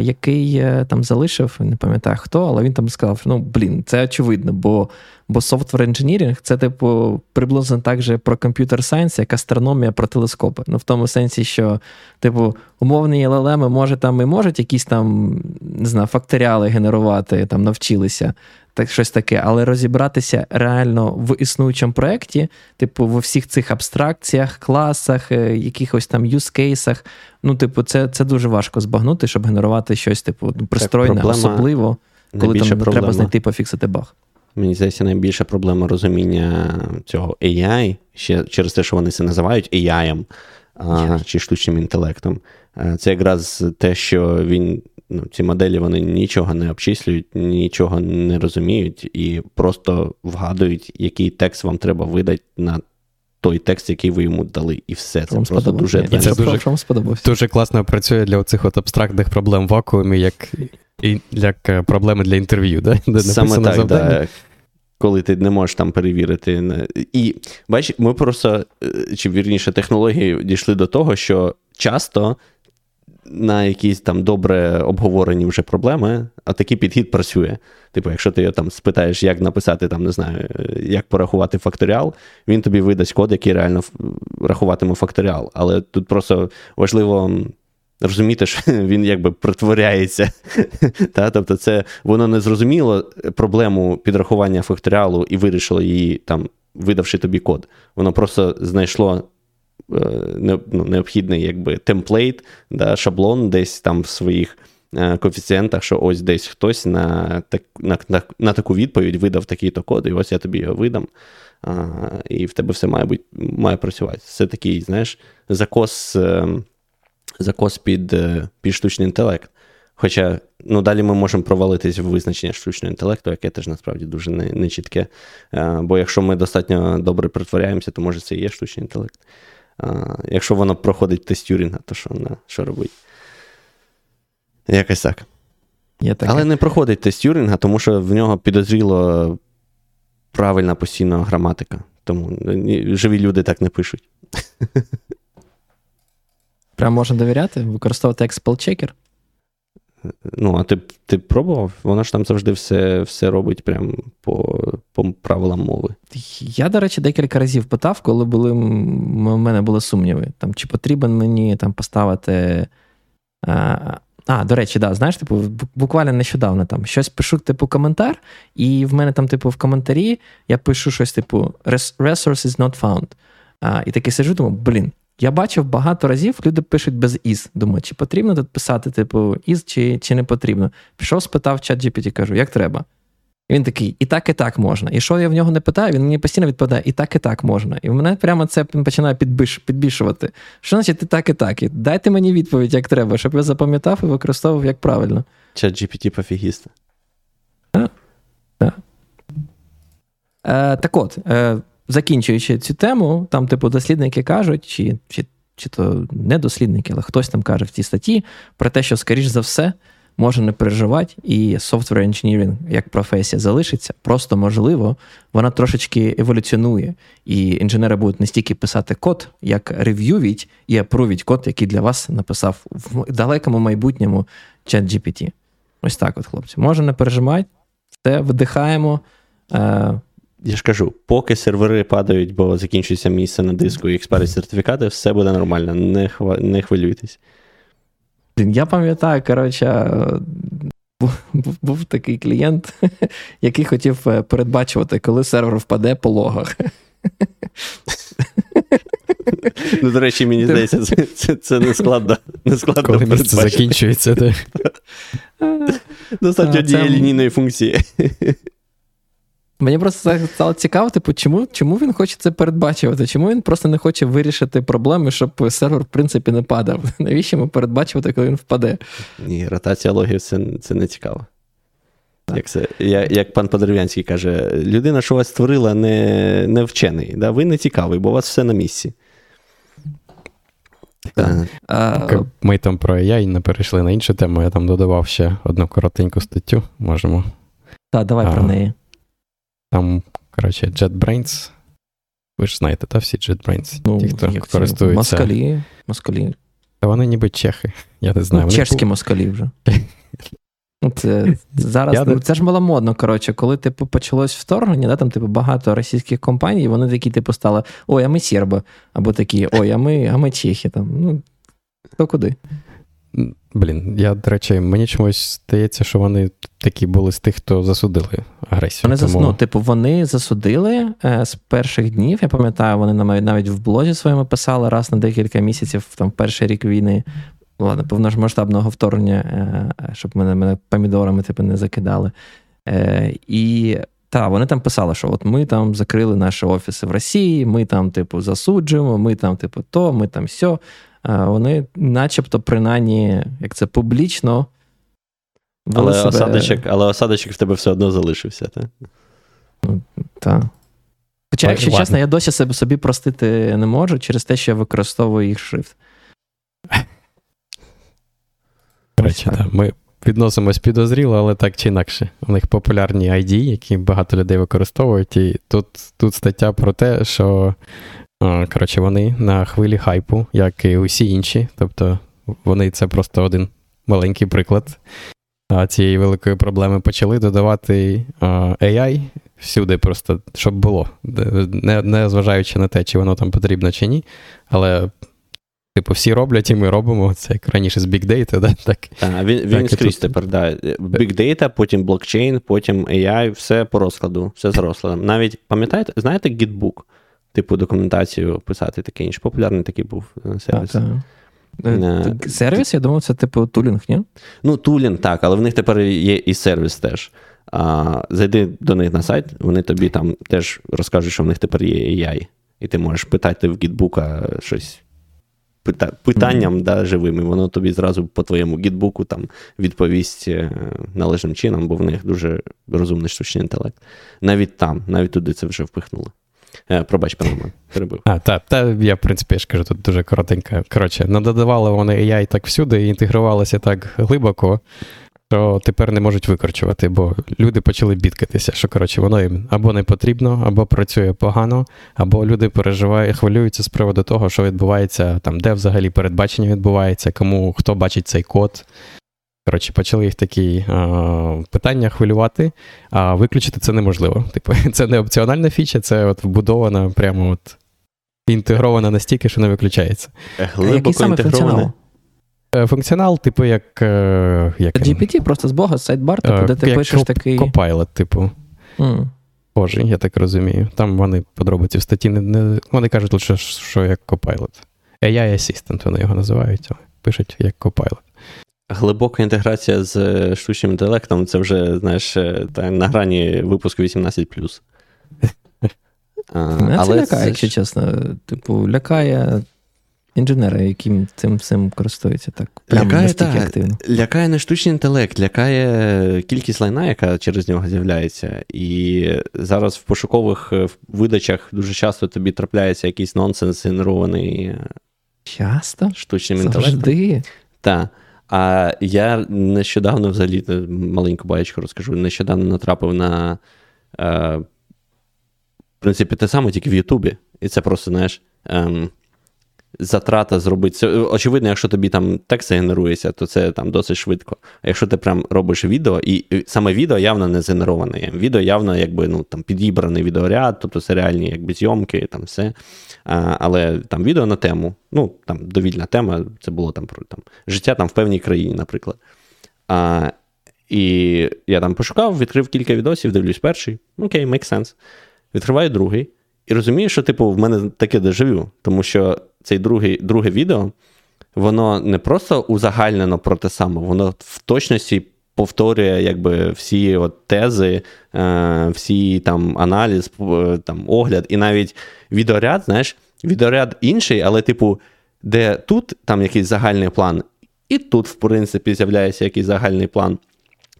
який е, там залишив, не пам'ятаю хто, але він там сказав: ну, блін, це очевидно, бо бо software engineering це, типу, приблизно так же про computer science, як астрономія про телескопи. Ну, в тому сенсі, що, типу, умовні LLM, може, там і можуть якісь там, не знаю, факторіали генерувати, там навчилися так щось таке, але розібратися реально в існуючому проєкті, типу, в всіх цих абстракціях, класах, е, якихось там юзкейсах. Ну, типу, це це дуже важко збагнути, щоб генерувати щось, типу, пристройне, особливо, коли там проблема. треба знайти пофіксити баг. Мені здається, найбільша проблема розуміння цього AI, ще через те, що вони це називають AI чи штучним інтелектом. Е, це якраз те, що він ну, ці моделі вони нічого не обчислюють, нічого не розуміють і просто вгадують, який текст вам треба видати на той текст, який ви йому дали, і все. Це вам просто дуже і це дуже, дуже класно працює для оцих от абстрактних проблем в вакуумі, як як е, проблеми для інтерв'ю, да? [LAUGHS] де Саме так, да. Коли ти не можеш там перевірити. І бач, ми просто, е, чи вірніше, технології дійшли до того, що часто на якісь там добре обговорені вже проблеми, а такий підхід працює. Типу, якщо ти там спитаєш, як написати, там, не знаю, як порахувати факторіал, він тобі видасть код, який реально рахуватиме факторіал. Але тут просто важливо. Розуміти, що [LAUGHS] він якби притворяється. Та? Тобто, це воно не зрозуміло проблему підрахування факторіалу і вирішило її, там, видавши тобі код. Воно просто знайшло Е, ну, необхідний якби темплейт, да, шаблон десь там в своїх е, коефіцієнтах, що ось десь хтось на так, на, на, на таку відповідь видав такий-то код, і ось я тобі його видам. А, І в тебе все має бути, має працювати. Це такий, знаєш, закос е, закос під під штучний інтелект. Хоча ну, далі ми можемо провалитись в визначення штучного інтелекту, яке теж насправді дуже нечітке. Не Бо якщо ми достатньо добре притворяємося, то може це і є штучний інтелект. А, Якщо воно проходить тест Тюрінга, то що вона що робить? Якось так. Є Але не проходить тест Тюрінга, тому що в нього підозріло правильна постійна граматика. Тому живі люди так не пишуть. [LAUGHS] Прям можна довіряти, використовувати як spellchecker? Ну, а ти ти пробував? Вона ж там завжди все все робить прям по по правилам мови. Я, до речі, декілька разів питав, коли були в мене були сумніви. Там, Чи потрібен мені там поставити. А, а, до речі, да, знаєш, типу, буквально нещодавно там щось пишу, типу, коментар, і в мене там, типу, в коментарі я пишу щось, типу, resource is not found. А, І таки сиджу, думаю, блін, я бачив багато разів, люди пишуть без із. Думаю, чи потрібно тут писати, типу, із, чи чи не потрібно. Пішов, спитав чат GPT, кажу, як треба. І він такий, і так, і так можна. І що я в нього не питаю, він мені постійно відповідає, і так, і так можна. І в мене прямо це починає підбиш, підбільшувати. Що значить і так, і так? І Дайте мені відповідь, як треба, щоб я запам'ятав і використовував як правильно. Чат GPT пофігіста. Так. Так. Е, так от. Е, закінчуючи цю тему, там, типу, дослідники кажуть, чи чи, чи то не дослідники, але хтось там каже в цій статті про те, що, скоріш за все, може не переживати, і software engineering як професія залишиться. Просто можливо, вона трошечки еволюціонує, і інженери будуть не стільки писати код, як рев'ювіть і апрувіть код, який для вас написав в далекому майбутньому чат GPT. Ось так, от, хлопці. Може не переживати, все, видихаємо. Е, я ж кажу, поки сервери падають, бо закінчується місце на диску і експерт сертифікати, все буде нормально, не хва... не хвилюйтесь. Я пам'ятаю, коротше, був, був, такий клієнт, [LAUGHS] який хотів е, передбачувати, коли сервер впаде по логах. [LAUGHS] Ну, До речі, мені здається, це це, це не складно. Не складно Коли місце закінчується. так. Достатньо однієї лінійної функції. Мені просто стало цікаво, типу, чому чому він хоче це передбачувати? Чому він просто не хоче вирішити проблеми, щоб сервер, в принципі, не падав? [LAUGHS] Навіщо йому передбачувати, коли він впаде? Ні, ротація логів це це не цікаво. Як це, як, як пан Подерев'янський каже, людина, що вас створила, не не вчений. Да? Ви не цікавий, бо у вас все на місці. А, Ми там про AI не перейшли на іншу тему. Я там додавав ще одну коротеньку статтю. Можемо. Так, давай а, про неї. Там, коротше, JetBrains. Ви ж знаєте, та всі JetBrains? Ну, Ті, хто користуються. Москалі. Москалі. Та вони ніби чехи. Я не знаю. Ну, чешські москалі вже. [LAUGHS] Це зараз Я... це ж було модно, коротше, коли типу почалось вторгнення, да, там типу багато російських компаній, вони такі, типу, стали: ой, а ми серби, або такі, ой, а ми а ми чехи. Там. Ну, хто куди. Блін, я, до речі, мені чомусь здається, що вони такі були з тих, хто засудили агресію. Вони тому... ну, типу, вони засудили е, з перших днів. Я пам'ятаю, вони навіть в блозі своєму писали раз на декілька місяців, там перший рік війни ладно, повномасштабного вторгнення, е, щоб мене мене помідорами типу, не закидали. Е, І так, вони там писали, що от ми там закрили наші офіси в Росії, ми там, типу, засуджуємо, ми там, типу, то, ми там все. Вони, начебто, принаймні, як це публічно. Але себе... осадочок але осадочок в тебе все одно залишився, так? Ну, так. Хоча, якщо Ладно. чесно, я досі себе собі простити не можу через те, що я використовую їх шрифт. Речі, так. Ми відносимось підозріло, але так чи інакше. У них популярні ID, які багато людей використовують. І тут тут стаття про те, що коротше, вони на хвилі хайпу, як і усі інші. Тобто вони це просто один маленький приклад цієї великої проблеми почали додавати AI всюди, просто щоб було, не, не зважаючи на те, чи воно там потрібно чи ні. Але Типу, всі роблять, і ми робимо. Це як раніше з Big Data, да? так? А, він він скрізь тепер, да. Big Data, потім блокчейн, потім AI, все по розкладу, все з розкладом. Навіть пам'ятаєте, знаєте, Gitbook? Типу документацію писати таке інше. Популярний такий був е, сервіс. Так, так. Е, сервіс, я думав, це типу тулінг, ні? Ну, тулінг, так, але в них тепер є і сервіс теж. А, Зайди до них на сайт, вони тобі там теж розкажуть, що в них тепер є AI. І ти можеш питати в гітбука щось пита, питанням mm-hmm. да, живим, і воно тобі зразу по твоєму гітбуку там відповість е, належним чином, бо в них дуже розумний штучний інтелект. Навіть там, навіть туди це вже впихнули. Е, пробач, пане перебив. А, так, та я, в принципі, я ж кажу, тут дуже коротенько. Коротше, надодавали вони AI так всюди і інтегрувалися так глибоко, що тепер не можуть викорчувати, бо люди почали бідкатися, що коротше, воно їм або не потрібно, або працює погано, або люди переживають, хвилюються з приводу того, що відбувається, там, де взагалі передбачення відбувається, кому хто бачить цей код. Коротше, почали їх такі а, питання хвилювати, а виключити це неможливо. Типу, [LAUGHS] це не опціональна фіча, це от вбудована, прямо от інтегрована настільки, що не виключається. Глибоко інтегрована. Е, функціонал, типу, як. Е, як GPT просто з Бога, сайт-бар, типу, е, де ти пишеш такий. Copilot, типу. Mm. Боже, я так розумію. Там вони подробиці в статті не, не вони кажуть лише, що як Copilot. AI Assistant вони його називають, але пишуть як Copilot. Глибока інтеграція з штучним інтелектом це вже, знаєш, на грані випуску 18. [LAUGHS] Мене це лякає, це... якщо чесно. Типу, лякає інженери, яким цим всім користуються так. Прямо лякає, настільки та, активно. Лякає не штучний інтелект, лякає кількість лайна, яка через нього з'являється. І зараз в пошукових е, видачах дуже часто тобі трапляється якийсь нонсенс генерований Часто? штучним інтелектом. Так. А я нещодавно взагалі маленьку баєчку розкажу. Нещодавно натрапив на. Е, в принципі, те саме, тільки в Ютубі. І це просто, знаєш. Ем, затрата зробити це. Очевидно, якщо тобі там текст генерується, то це там досить швидко. А якщо ти прям робиш відео, і саме відео явно не згенероване. Відео явно якби ну там підібраний відеоряд, тобто це реальні якби зйомки, там все. А, Але там відео на тему, ну там довільна тема, це було там про там життя там в певній країні, наприклад. А, І я там пошукав, відкрив кілька відосів, дивлюсь перший. Окей, make sense. Відкриваю другий. І розумію, що, типу, в мене таке дежавю, тому що цей другий, друге відео, воно не просто узагальнено про те саме, воно в точності повторює якби всі от тези, е, всі там аналіз, е, там огляд, і навіть відеоряд, знаєш, відеоряд інший, але, типу, де тут там якийсь загальний план, і тут, в принципі, з'являється якийсь загальний план.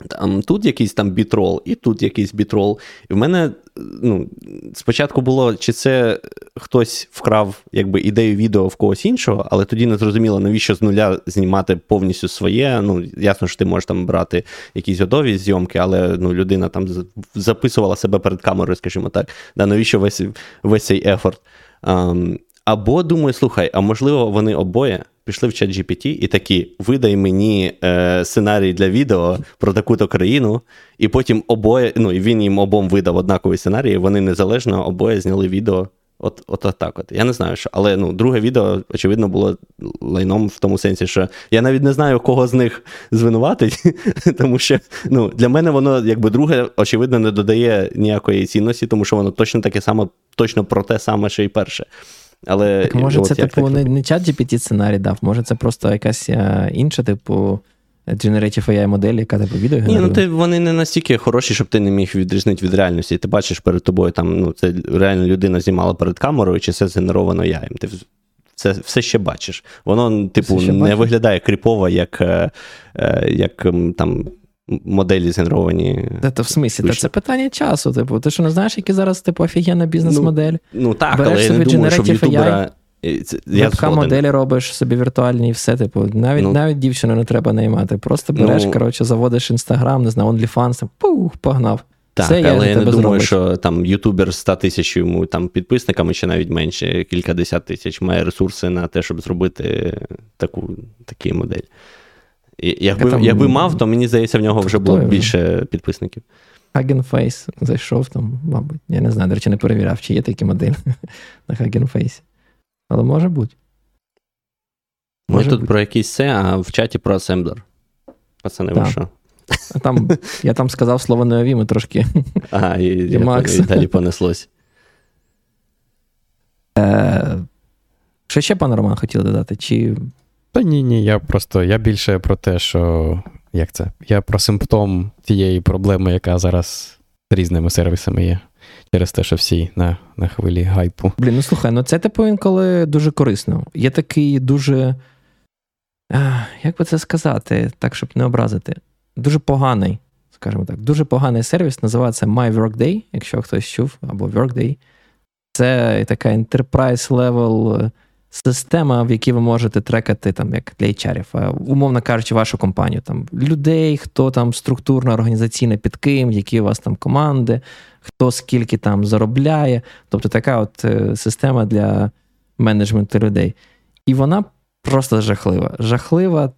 Там, Тут якийсь там бітрол, і тут якийсь бітрол. І в мене ну, спочатку було, чи це хтось вкрав якби, ідею відео в когось іншого, але тоді не зрозуміло, навіщо з нуля знімати повністю своє. Ну, Ясно, що ти можеш там брати якісь готові зйомки, але ну, людина там записувала себе перед камерою, скажімо так. Да, Навіщо весь весь цей ефорт? Um, або думаю, слухай, а можливо, вони обоє пішли в чат GPT і такі: видай мені е, сценарій для відео про таку-то країну, і потім обоє, ну і він їм обом видав однаковий сценарій, і вони незалежно обоє зняли відео. От от, от так от. Я не знаю, що. Але ну, друге відео, очевидно, було лайном в тому сенсі, що я навіть не знаю, кого з них звинуватить, [LAUGHS] тому що ну, для мене воно, якби друге, очевидно, не додає ніякої цінності, тому що воно точно таке саме, точно про те саме, що і перше. Але так, може, от це типу не, не чат GPT сценарій дав, може, це просто якась а, інша, типу. Generative AI модель, яка типу відео генерує? Ні, ну ти вони не настільки хороші, щоб ти не міг відрізнити від реальності. Ти бачиш перед тобою, там ну це реально людина знімала перед камерою, чи це згенеровано яєм. Ти це все ще бачиш. Воно, типу, не бачиш? виглядає кріпово, як е, е, як там моделі згенеровані. Та, то в смислі, та це питання часу. Типу, ти що не знаєш, які зараз типу офігенна бізнес-модель? Ну, ну так, Береш але я не думаю, що в ютубера... Вебкам-моделі робиш собі віртуальні і все, типу, навіть ну, навіть дівчину не треба наймати. Просто береш, ну, коротше, заводиш інстаграм, не знаю, OnlyFans, пух, погнав. Так, Все, але я, я не думаю, зробить. що там ютубер з 100 тисяч йому там підписниками, чи навіть менше, кілька десят тисяч, має ресурси на те, щоб зробити таку такі модель. Якби там... якби мав, то мені здається, в нього вже було більше підписників. Hagenface зайшов там, мабуть. Я не знаю, до речі, не перевіряв, чи є такі моделі [LAUGHS] на Hagenface. Але може бути. Ми може тут бути. про якийсь це, а в чаті про асемблер. Пацани, ви що? А там, Я там сказав слово неові, ми трошки. [LAUGHS] Ага, і, [LAUGHS] і, Макс. і далі понеслось. Е, Що ще, пане Роман, хотіли додати? Чи та ні, ні, я просто я більше про те, що як це? Я про симптом тієї проблеми, яка зараз з різними сервісами є. Через те, що всі на на хвилі гайпу. Блін, ну слухай, ну це типу інколи дуже корисно. Є такий дуже. Як би це сказати, так, щоб не образити, дуже поганий, скажімо так, дуже поганий сервіс, називається MyWorkday, якщо хтось чув, або Workday. Це така enterprise level система, в якій ви можете трекати, там, як для HR, умовно кажучи, вашу компанію. Там Людей, хто там структурно, організаційно під ким, які у вас там команди, хто скільки там заробляє. Тобто така от е, система для менеджменту людей. І вона просто жахлива. Жахлива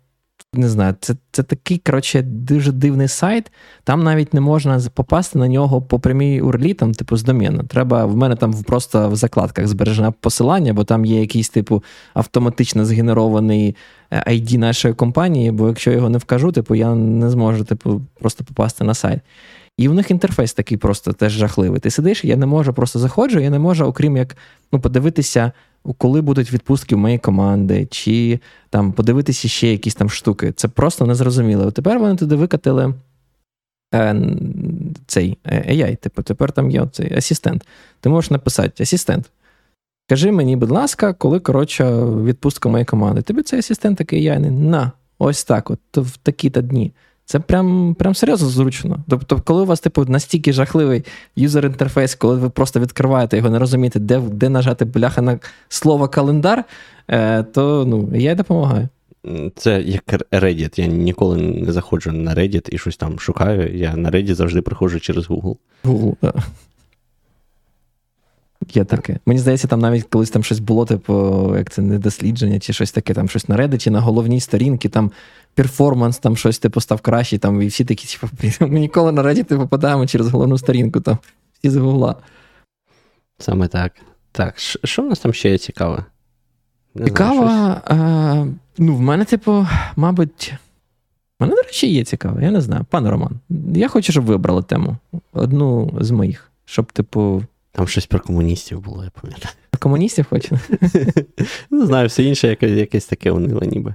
не знаю, це це такий, коротше, дуже дивний сайт. Там навіть не можна попасти на нього по прямій URL, там, типу, з доміну. Треба в мене там просто в закладках збережене посилання, бо там є якийсь, типу, автоматично згенерований ID е, нашої компанії, бо якщо його не вкажу, типу, я не зможу типу, просто попасти на сайт. І в них інтерфейс такий просто теж жахливий. Ти сидиш, я не можу просто заходжу, я не можу, окрім як ну, подивитися коли будуть відпустки в моїй команди, чи там подивитися ще якісь там штуки. Це просто незрозуміло. Тепер вони туди викатили е, цей е, AI. Типу, тепер там є цей асистент. Ти можеш написати: асистент. Кажи мені, будь ласка, коли коротше, відпустка моєї команди. Тобі цей асистент такий не на, ось так, от в такі-то дні. Це прям прям серйозно зручно. Тобто, коли у вас типу настільки жахливий юзер-інтерфейс, коли ви просто відкриваєте його, не розумієте, де де нажати бляха на слово календар, е, то ну, я й допомагаю. Це як Reddit. Я ніколи не заходжу на Reddit і щось там шукаю. Я на Reddit завжди приходжу через Google. Google, так. Є таке. Мені здається, там навіть колись там щось було, типу, як це не дослідження, чи щось таке, там щось на Reddit, на головній сторінці, там перформанс, там щось типу став кращий, там, і всі такі, типу, [LAUGHS] ми ніколи на Reddit попадаємо через головну сторінку, там всі з гугла. Саме так. Так, що в нас там ще є цікаве? Цікаво, а, ну, в мене, типу, мабуть. В мене, до речі, є цікаво, я не знаю. Пане Роман, я хочу, щоб ви обрали тему. Одну з моїх. Щоб, типу. Там щось про комуністів було, я пам'ятаю. [LAUGHS] Про комуністів хочу? [LAUGHS] Не знаю, все інше яке, якесь таке униле ніби.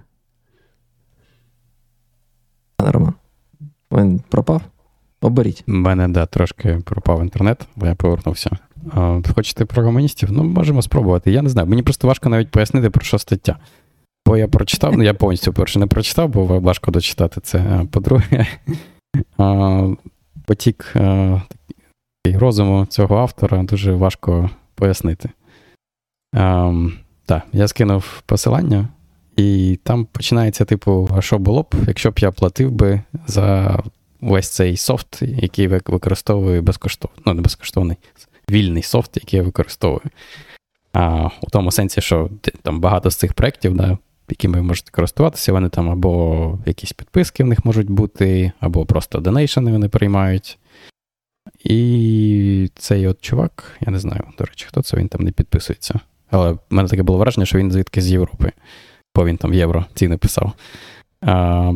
Пане Роман. Він пропав? Оберіть. У мене, да, трошки пропав інтернет, бо я повернувся. А, Хочете про комуністів? Ну, можемо спробувати. Я не знаю. Мені просто важко навіть пояснити, про що стаття. Бо я прочитав, ну я повністю перше не прочитав, бо важко дочитати це. По-друге, [LAUGHS] потік розуму цього автора дуже важко пояснити. Так, я скинув посилання, і там починається, типу, а що було б, якщо б я платив би за весь цей софт, який використовую безкоштовно. Ну, не безкоштовний, вільний софт, який я використовую. А, У тому сенсі, що там багато з цих проєктів, да, якими ви можете користуватися, вони там або якісь підписки в них можуть бути, або просто донейшени вони приймають. І цей от чувак, я не знаю, до речі, хто це він там не підписується. Але в мене таке було враження, що він звідки з Європи, бо він там євро ціни писав. А,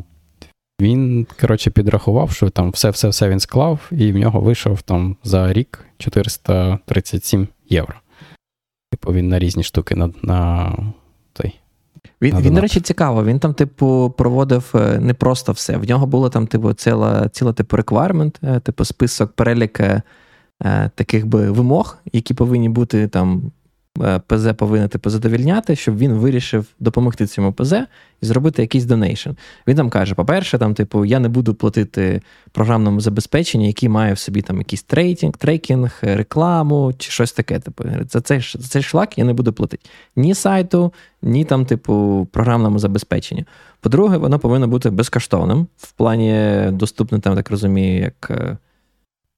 Він, коротше, підрахував, що там все-все-все він склав, і в нього вийшов там за рік 437 євро. Типу, він на різні штуки на на він, він, до речі, цікаво. Він там, типу, проводив е, не просто все. В нього було там, типу, ціла, ціла типу, реквайрмент, типу, список перелік е, таких би вимог, які повинні бути там Е, ПЗ повинен типу, задовільняти, щоб він вирішив допомогти цьому ПЗ і зробити якийсь donation. Він там каже: по-перше, там, типу, я не буду платити програмному забезпеченню, який має в собі там якийсь трейдинг, tracking, рекламу чи щось таке. Типу, За цей за цей шлак я не буду платити ні сайту, ні там, типу, програмному забезпеченню. По-друге, воно повинно бути безкоштовним в плані доступним, там так розумію, як е,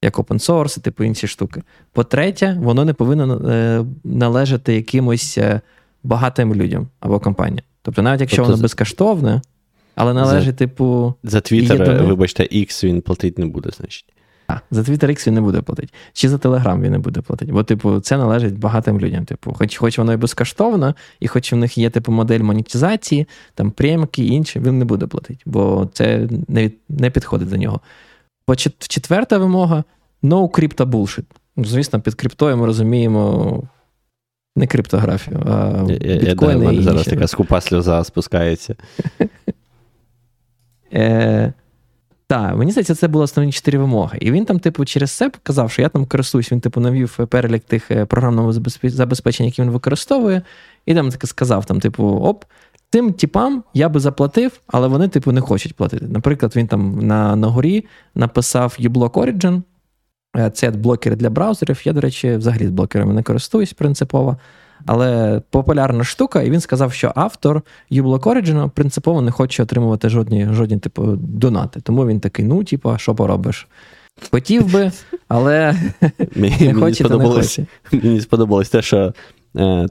як open source, типу інші штуки. По-третє, воно не повинно е, належати якимось е, багатим людям або компаніям. Тобто, навіть якщо тобто, воно безкоштовне, але належить, за, типу. За Twitter, вибачте, X він платити не буде, значить. А, за Twitter X він не буде платити. Чи за Telegram він не буде платити. Бо, типу, це належить багатим людям. Типу, хоч хоч воно і безкоштовно, і хоч в них є типу модель монетизації, там премки і інше, він не буде платити, бо це не не підходить до нього. Бо четверта вимога no crypto bullshit. Ну, звісно, під криптою ми розуміємо не криптографію, а біткоїни. Я, я, я, зараз така скупа сльоза спускається. [LAUGHS] Е, Так, мені здається, це були основні чотири вимоги. І він там, типу, через це казав, що я там користуюсь, він, типу, навів перелік тих е, програмного забезпечень, які він використовує, і там таки сказав: там, типу, оп, Тим типам я би заплатив, але вони, типу, не хочуть платити. Наприклад, він там на на горі написав uBlock Origin, е, це блокери для браузерів. Я, до речі, взагалі з блокерами не користуюсь принципово. Але популярна штука, і він сказав, що автор uBlock Origin принципово не хоче отримувати жодні жодні типу, донати. Тому він такий: ну, типу, що поробиш? Хотів би, але [LAUGHS] не хоче, не хоче. Мені сподобалось те, що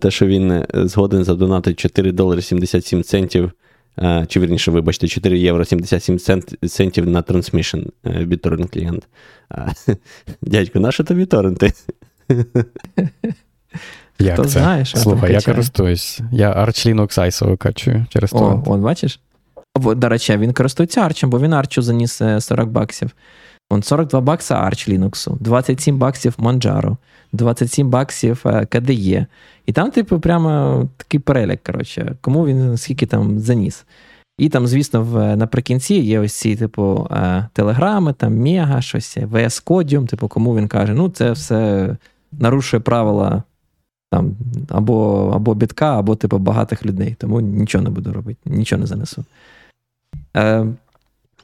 те, що він е, згоден задонатити 4 долари 77 центів, е, чи вірніше, вибачте, 4 євро 77 центів на Transmission BitTorrent клієнт. [LAUGHS] Дядько, наше тобі торренти? [LAUGHS] Як Хто це? Знає, що Слухай, я користуюсь. Я Arch Linux ISO викачую через. О, бачиш? До речі, він користується арчем, бо він арчу заніс 40 баксів. Он 42 бакса Arch Linux, 27 баксів Manjaro, 27 баксів KDE. І там, типу, прямо такий перелік, коротше, кому він скільки там заніс. І там, звісно, в, наприкінці є ось ці, типу, телеграми, там Мега, щось, VS Codium, типу, кому він каже, ну, це все нарушує правила там, або або бітка, або типу, багатих людей. Тому нічого не буду робити, нічого не занесу. Е,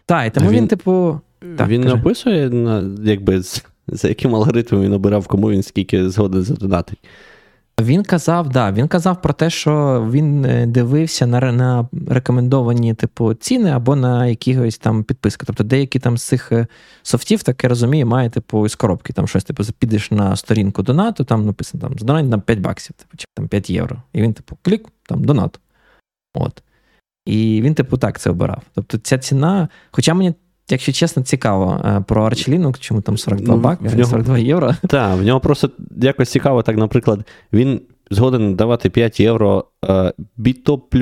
Так, і тому він, він, типу. Так, Він не описує, якби, за яким алгоритмом він обирав, кому він скільки згоден задонатить. Він казав, да, він казав про те, що він е, дивився на на рекомендовані типу ціни або на якихось там підписки. Тобто деякі там з цих е, софтів, так я розумію, має типу з коробки там щось, типу, підеш на сторінку донату, там написано там здонать там 5 баксів, типу, чи там 5 євро. І він, типу, клік, там донат. От. І він, типу, так це обирав. Тобто ця ціна, хоча мені якщо чесно, цікаво про про Linux, чому там 42 бака, в нього, 42 євро. [LAUGHS] Так, в нього просто якось цікаво, так, наприклад, він згоден давати 5 євро Біттоп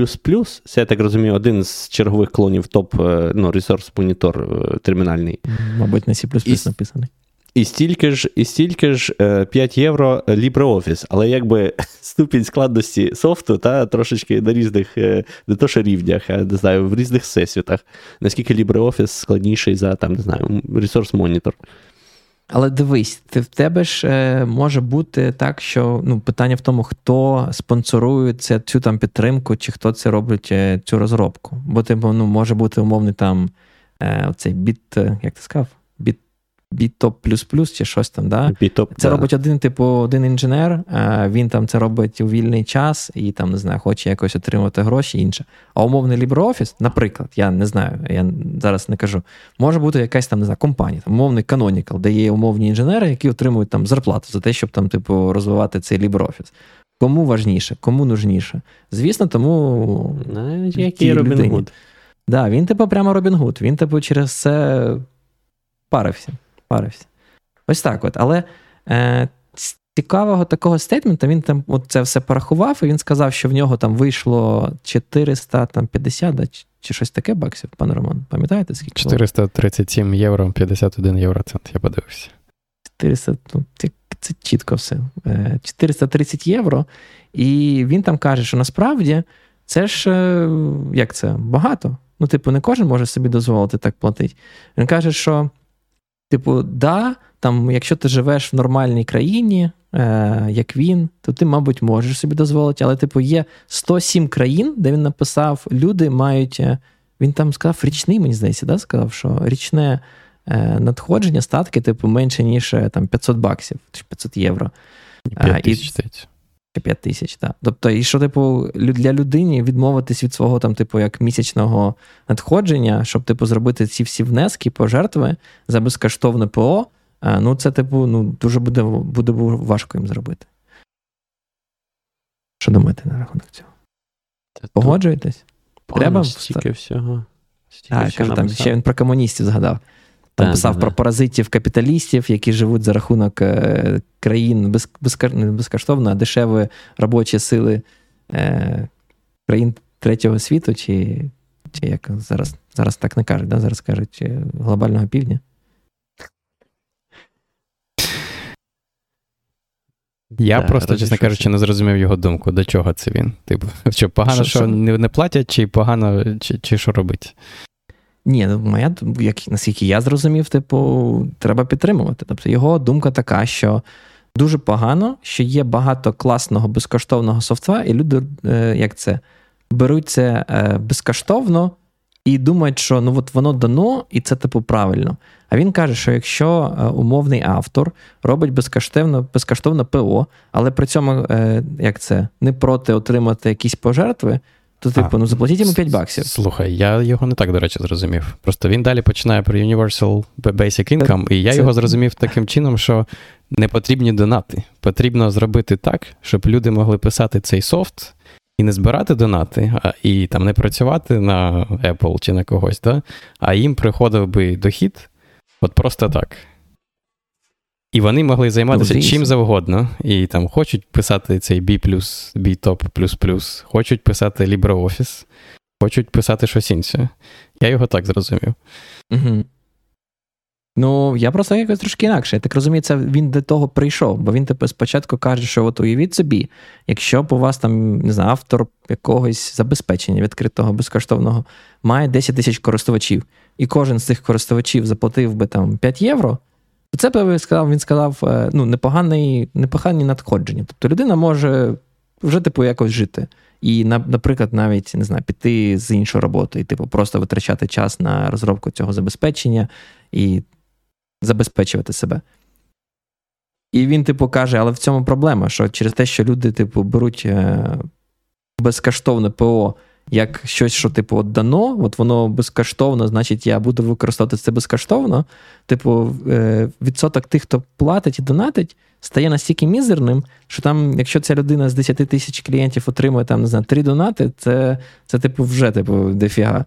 це я так розумію, один з чергових клонів топ ну, ресурс монітор термінальний. Мабуть, на C написаний. І стільки ж і стільки ж 5 е, євро LibreOffice, але якби [LAUGHS] ступінь складності софту та трошечки на різних, е, не то що рівнях, а не знаю, в різних всесвітах. Наскільки LibreOffice складніший за там, не знаю, Resource Monitor. Але дивись, ти в тебе ж е, може бути так, що ну, питання в тому, хто спонсорує це, цю там підтримку, чи хто це робить цю розробку. Бо типу, ну, може бути умовний там оцей біт, як ти сказав? Плюс чи щось там. да? Бітоп, Це да. робить один, типу, один інженер, він там це робить у вільний час і там, не знаю, хоче якось отримати гроші інше. А умовний LibreOffice, наприклад, я не знаю, я зараз не кажу, може бути якась там, не знаю, компанія, там, умовний Canonical, де є умовні інженери, які отримують там зарплату за те, щоб там, типу, розвивати цей LibreOffice. Кому важніше, кому нужніше. Звісно, тому. Який Робін Гуд. Да, він, типу, прямо Робін Гуд. Він, типу, через це парився парився. Ось так от. Але е, цікавого такого statement а він там от це все порахував, і він сказав, що в нього там вийшло 450 да, чи, чи щось таке баксів, пане Роман. Пам'ятаєте, скільки? 437 євро, 51 євроцент, я подивився. 400, ну, це, це чітко все. 430 е, євро. І він там каже, що насправді це ж е, як це багато. Ну, типу, не кожен може собі дозволити так платити. Він каже, що Типу, да, там, якщо ти живеш в нормальній країні, е, як він, то ти, мабуть, можеш собі дозволити. Але, типу, є 107 країн, де він написав, люди мають. Е, він там сказав річний, мені здається, да, сказав, що річне е, надходження, статки, типу, менше, ніж е, там 500 баксів, 500 євро. 5 тисяч. І, 5 тисяч, так. Тобто, і що, типу, для людини відмовитись від свого там, типу, як місячного надходження, щоб, типу, зробити ці всі внески, пожертви за безкоштовне ПО, ну, це, типу, ну, дуже буде буде важко їм зробити. Що думаєте на рахунок цього? Та Погоджуєтесь? Треба стільки всього. Стільки а, всього кажу, там ще він про комуністів згадав. Там да, писав да, про паразитів капіталістів, які живуть за рахунок е, країн без, безкоштовно, а дешевої робочі сили е, країн третього світу, чи чи як зараз зараз так не кажуть, да? зараз кажуть е, глобального півдня. Я да, просто, чесно кажучи, не зрозумів його думку, до чого це він. Типу, [LAUGHS] що погано, що, що не, не платять, чи погано, чи, чи що робить? Ні, ну моя як наскільки я зрозумів, типу, треба підтримувати. Тобто його думка така, що дуже погано, що є багато класного безкоштовного софтва, і люди, е, як це, беруть це е, безкоштовно і думають, що ну от воно дано, і це типу правильно. А він каже, що якщо е, умовний автор робить безкоштовно безкоштовно ПО, але при цьому як це, не проти отримати якісь пожертви. То, типу, ну заплатіть йому 5 баксів. Слухай, я його не так, до речі, зрозумів. Просто він далі починає про Universal Basic Income, і я це... його зрозумів таким чином, що не потрібні донати. Потрібно зробити так, щоб люди могли писати цей софт і не збирати донати, а, і там не працювати на Apple чи на когось, да? а їм приходив би дохід от просто так. І вони могли займатися ну, чим завгодно. І там хочуть писати цей B, B-Top++, хочуть писати LibreOffice, хочуть писати щось інше. Я його так зрозумів. Угу. Ну, я просто якось трошки інакше. Я так розумію, це він до того прийшов, бо він тепер спочатку каже, що от уявіть собі, якщо б у вас там, не знаю, автор якогось забезпечення відкритого безкоштовного має 10 тисяч користувачів, і кожен з цих користувачів заплатив би там 5 євро. Це би сказав, він сказав, е, ну, непоганий, непогані надходження. Тобто людина може вже типу якось жити. І, наприклад, навіть не знаю, піти з іншої роботи, і типу, просто витрачати час на розробку цього забезпечення і забезпечувати себе. І він, типу, каже, але в цьому проблема, що через те, що люди, типу, беруть е, безкоштовне ПО як щось, що, типу, от дано, от воно безкоштовно, значить, я буду використовувати це безкоштовно. Типу, е, відсоток тих, хто платить і донатить, стає настільки мізерним, що там, якщо ця людина з 10 тисяч клієнтів отримує там, не знаю, 3 донати, це, це типу, вже типу, дефіга.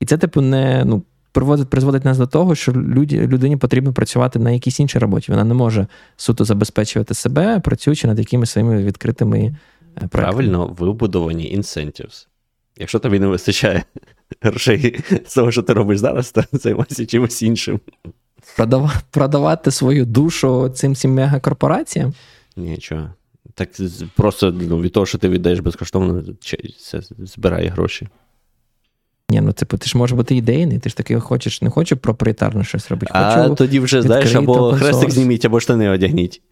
І це, типу, не. ну, Приводить, призводить нас до того, що люді, людині потрібно працювати на якійсь іншій роботі. Вона не може суто забезпечувати себе, працюючи над якимись своїми відкритими е, проектами. Правильно вибудовані incentives. Якщо тобі не вистачає [LAUGHS] грошей з того, що ти робиш зараз, то займайся чимось іншим. Продав... Продавати свою душу цим всім мегакорпораціям? Нічого. Так просто ну, від того, що ти віддаєш безкоштовно, це збирає гроші. Ні, ну типу, ти ж можеш бути ідейний, ти ж таки хочеш, не хочу проприєтарно щось робити. Хочу а тоді вже, знаєш, або хрестик зніміть, або штани одягніть.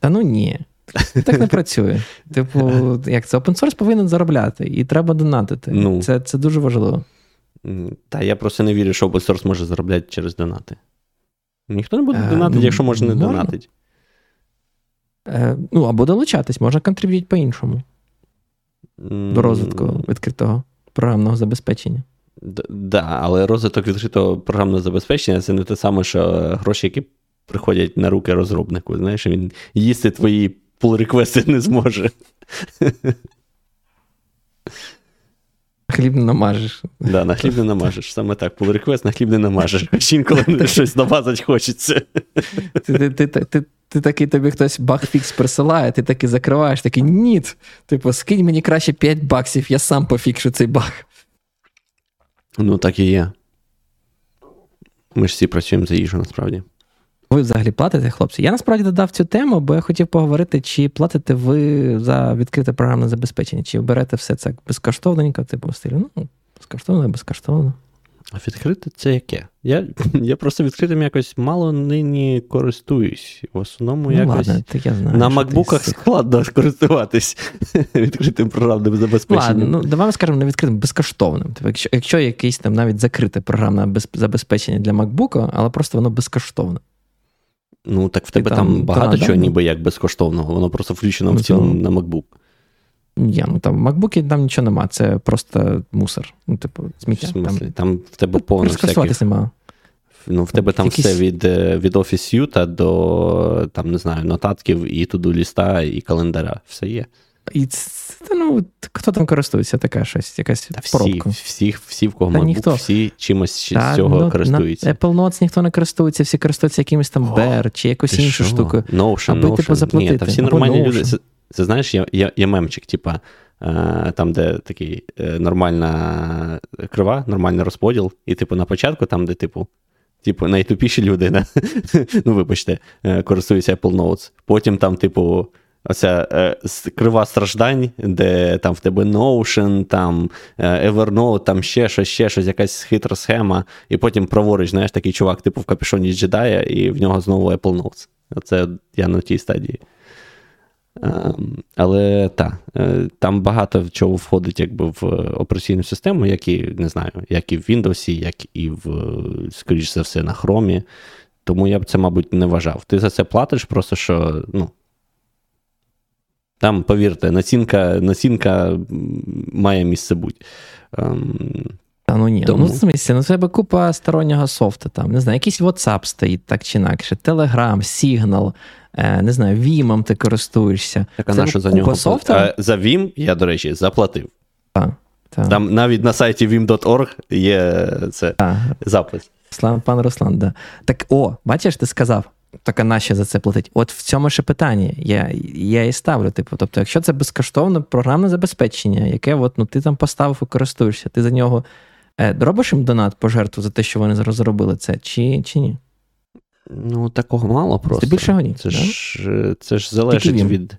Та ну ні. Так не працює. Типу, як це open source повинен заробляти, і треба донатити. Ну, Це це дуже важливо. Та я просто не вірю, що open source може заробляти через донати. Ніхто не буде е, донатити, ну, якщо може не можна. донатити. Е, ну, або долучатись, можна контриб'юти по-іншому. До розвитку відкритого програмного забезпечення. Так, да, але розвиток відкритого програмного забезпечення це не те саме, що гроші, які приходять на руки розробнику. Знаєш, він їсти твої pull реквести не зможе. Хліб не намажеш. Да, на хліб не намажеш. Саме так, pull реквест на хліб не намажеш. Хоч інколи [LAUGHS] щось намазати хочеться. Ти ти, ти, ти, ти такий тобі хтось багфікс присилає, ти такий закриваєш, такий ні. Типу, скинь мені краще 5 баксів, я сам пофікшу цей баг. Ну, так і є. Ми ж всі працюємо за їжу, насправді. Ви взагалі платите, хлопці? Я насправді додав цю тему, бо я хотів поговорити, чи платите ви за відкрите програмне забезпечення, чи берете все це безкоштовненько, типу стилю. Ну, безкоштовно, безкоштовно. А відкрите це яке? Я я просто відкритим якось мало нині користуюсь. В основному ну, якось ладно, я знаю, на макбуках складно користуватись [LAUGHS] відкритим програмним забезпеченням. Ладно, ну давай ми скажемо не відкритим, безкоштовним. Тобто, якщо якщо якесь там навіть закрите програмне забезпечення для макбука, але просто воно безкоштовне. Ну, так в тебе там, там багато чого, ніби як безкоштовного, воно просто включено ну, в цілому на MacBook. Ні, ну там в MacBook там нічого нема, це просто мусор. Ну, типу, сміття. Там, там в тебе повно всяких... нема. Ну, в тебе там Якісь... все від е, від Office Suite до там, не знаю, нотатків, і туду ліста, і календаря. Все є. І це, ну, хто там користується, така щось, якась Та всі, поробка. Всі, всі, в кого Та MacBook, ніхто. всі чимось Та, з цього ну, користуються. На Apple Notes ніхто не користується, всі користуються якимось там Bear чи якусь іншу штукою. Notion, аби Notion. типу заплатити. Ні, та всі нормальні люди. Це, це знаєш, є, є, є мемчик, типа. Там, де такий е, нормальна крива, нормальний розподіл, і, типу, на початку, там, де, типу, типу, найтупіші люди, [LAUGHS] ну, вибачте, е, користуються Apple Notes. Потім там, типу, Оця е, крива страждань, де там в тебе Notion, там е, Evernote, там ще щось, ще щось, якась хитра схема, і потім праворуч, знаєш, такий чувак, типу в капюшоні джедая, і в нього знову Apple Notes. Оце я на тій стадії. Е, але так, е, там багато чого входить якби в операційну систему, як і не знаю, як і в Windows, як і в, скоріш за все, на Chrome. Тому я б це, мабуть, не вважав. Ти за це платиш, просто що, ну. Там, повірте, націнка націнка має місце бути. Ем, Та ну ні, Тому... ну в смысле, ну тебе купа стороннього софту, там, не знаю, якийсь WhatsApp стоїть так чи інакше, Telegram, Signal, е, не знаю, Vim ти користуєшся. Так, а на що за нього софту? А, За Vim я, до речі, заплатив. Так, так. Там навіть на сайті vim.org є це так. запис. Слава пан Руслан, да. Так, о, бачиш, ти сказав, так а наші за це платить? От в цьому ще питання. Я я і ставлю. Типу, тобто, якщо це безкоштовне програмне забезпечення, яке от, ну, ти там поставив і користуєшся, ти за нього е, робиш їм донат пожертву за те, що вони розробили це, чи чи ні? Ну, такого мало просто. Це більше ні. Це да? ж це ж залежить від.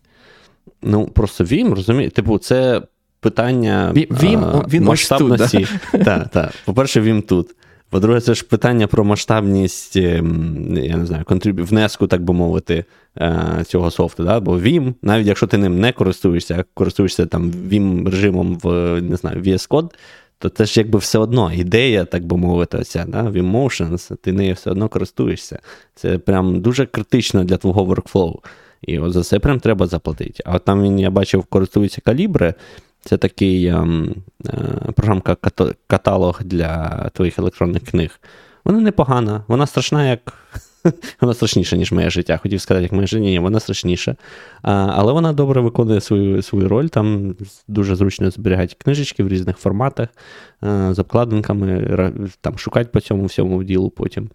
Ну, просто Vim, розумієте, типу, це питання Vim, а, він масштабності. [LAUGHS] Так, так. По-перше, Vim тут. По-друге, це ж питання про масштабність, ем, я не знаю, контриб... внеску, так би мовити, е, цього софту. Да? Бо Vim, навіть якщо ти ним не користуєшся, а користуєшся там Vim режимом в не знаю, VS Code, то це ж якби все одно ідея, так би мовити, ця, да, в Emotions, ти нею все одно користуєшся. Це прям дуже критично для твого workflow. І от за це прям треба заплатити. А от там він, я бачив, користується калібри. Це такий ем, е, програмка каталог для твоїх електронних книг. Вона непогана, вона страшна, як. [LAUGHS] Вона страшніша, ніж моє життя. Хотів сказати, як моє життя, ні, вона страшніша. А, Але вона добре виконує свою свою роль. Там дуже зручно зберігати книжечки в різних форматах, а, з обкладинками, там шукати по цьому всьому ділу потім.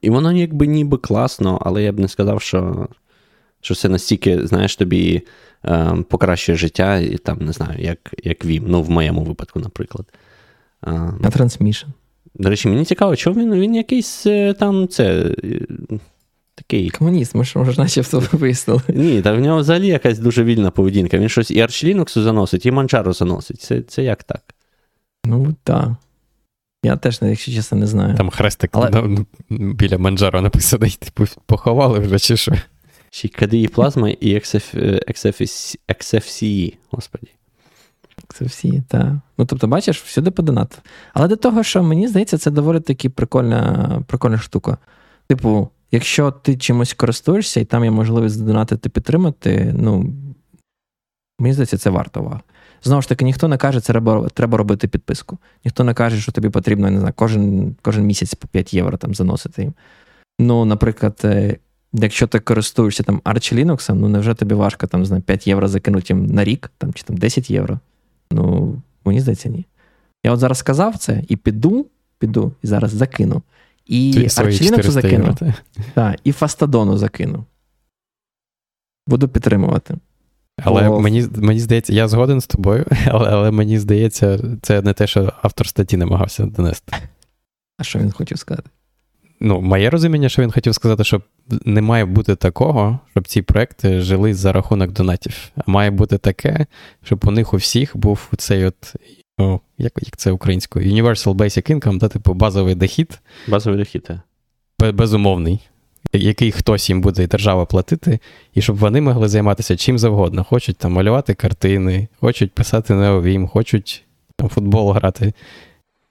І воно якби ніби класно, але я б не сказав, що що це настільки, знаєш, тобі е, покращує життя, і там, не знаю, як як Vim, ну, в моєму випадку, наприклад. А Transmission? До речі, мені цікаво, чому він він якийсь е, там це. Е, такий. Комуніст, ми ж може начебто [LAUGHS] вияснили. Ні, та в нього взагалі якась дуже вільна поведінка. Він щось і Arch Linux заносить, і Manjaro заносить. Це це як так? Ну, так. Я теж, якщо чесно, не знаю. Там хрестик Але... Біля Манджаро написаний, типу, поховали вже чи що. Ще KDE Plasma і XFCE, господі. XFCE, так. Ну, тобто, бачиш, всюди по донату. Але до того, що мені здається, це доволі таки прикольна прикольна штука. Типу, якщо ти чимось користуєшся, і там є можливість донатити підтримати, ну, мені здається, це варто уваги. Знову ж таки, ніхто не каже, це треба треба робити підписку. Ніхто не каже, що тобі потрібно не знаю, кожен кожен місяць по 5 євро там заносити їм. Ну, наприклад, е, якщо ти користуєшся там Arch Linux, ну невже тобі важко там, знаю, 5 євро закинути їм на рік там, чи там 10 євро? Ну, мені здається, ні. Я от зараз сказав це і піду, піду, і зараз закину. І Arch Linux закину. Так, і Фастадону закину. Буду підтримувати. Але О. мені мені здається, я згоден з тобою, [LAUGHS] але але мені здається, це не те, що автор статті намагався донести. А що він хотів сказати? Ну, моє розуміння, що він хотів сказати, що не має бути такого, щоб ці проекти жили за рахунок донатів. А має бути таке, щоб у них у всіх був цей от. О, як як це українською? Universal Basic Income, да, типу базовий дохід. Базовий дохід, так. Безумовний який хтось їм буде і держава платити, і щоб вони могли займатися чим завгодно. Хочуть там малювати картини, хочуть писати неовім, хочуть там футбол грати.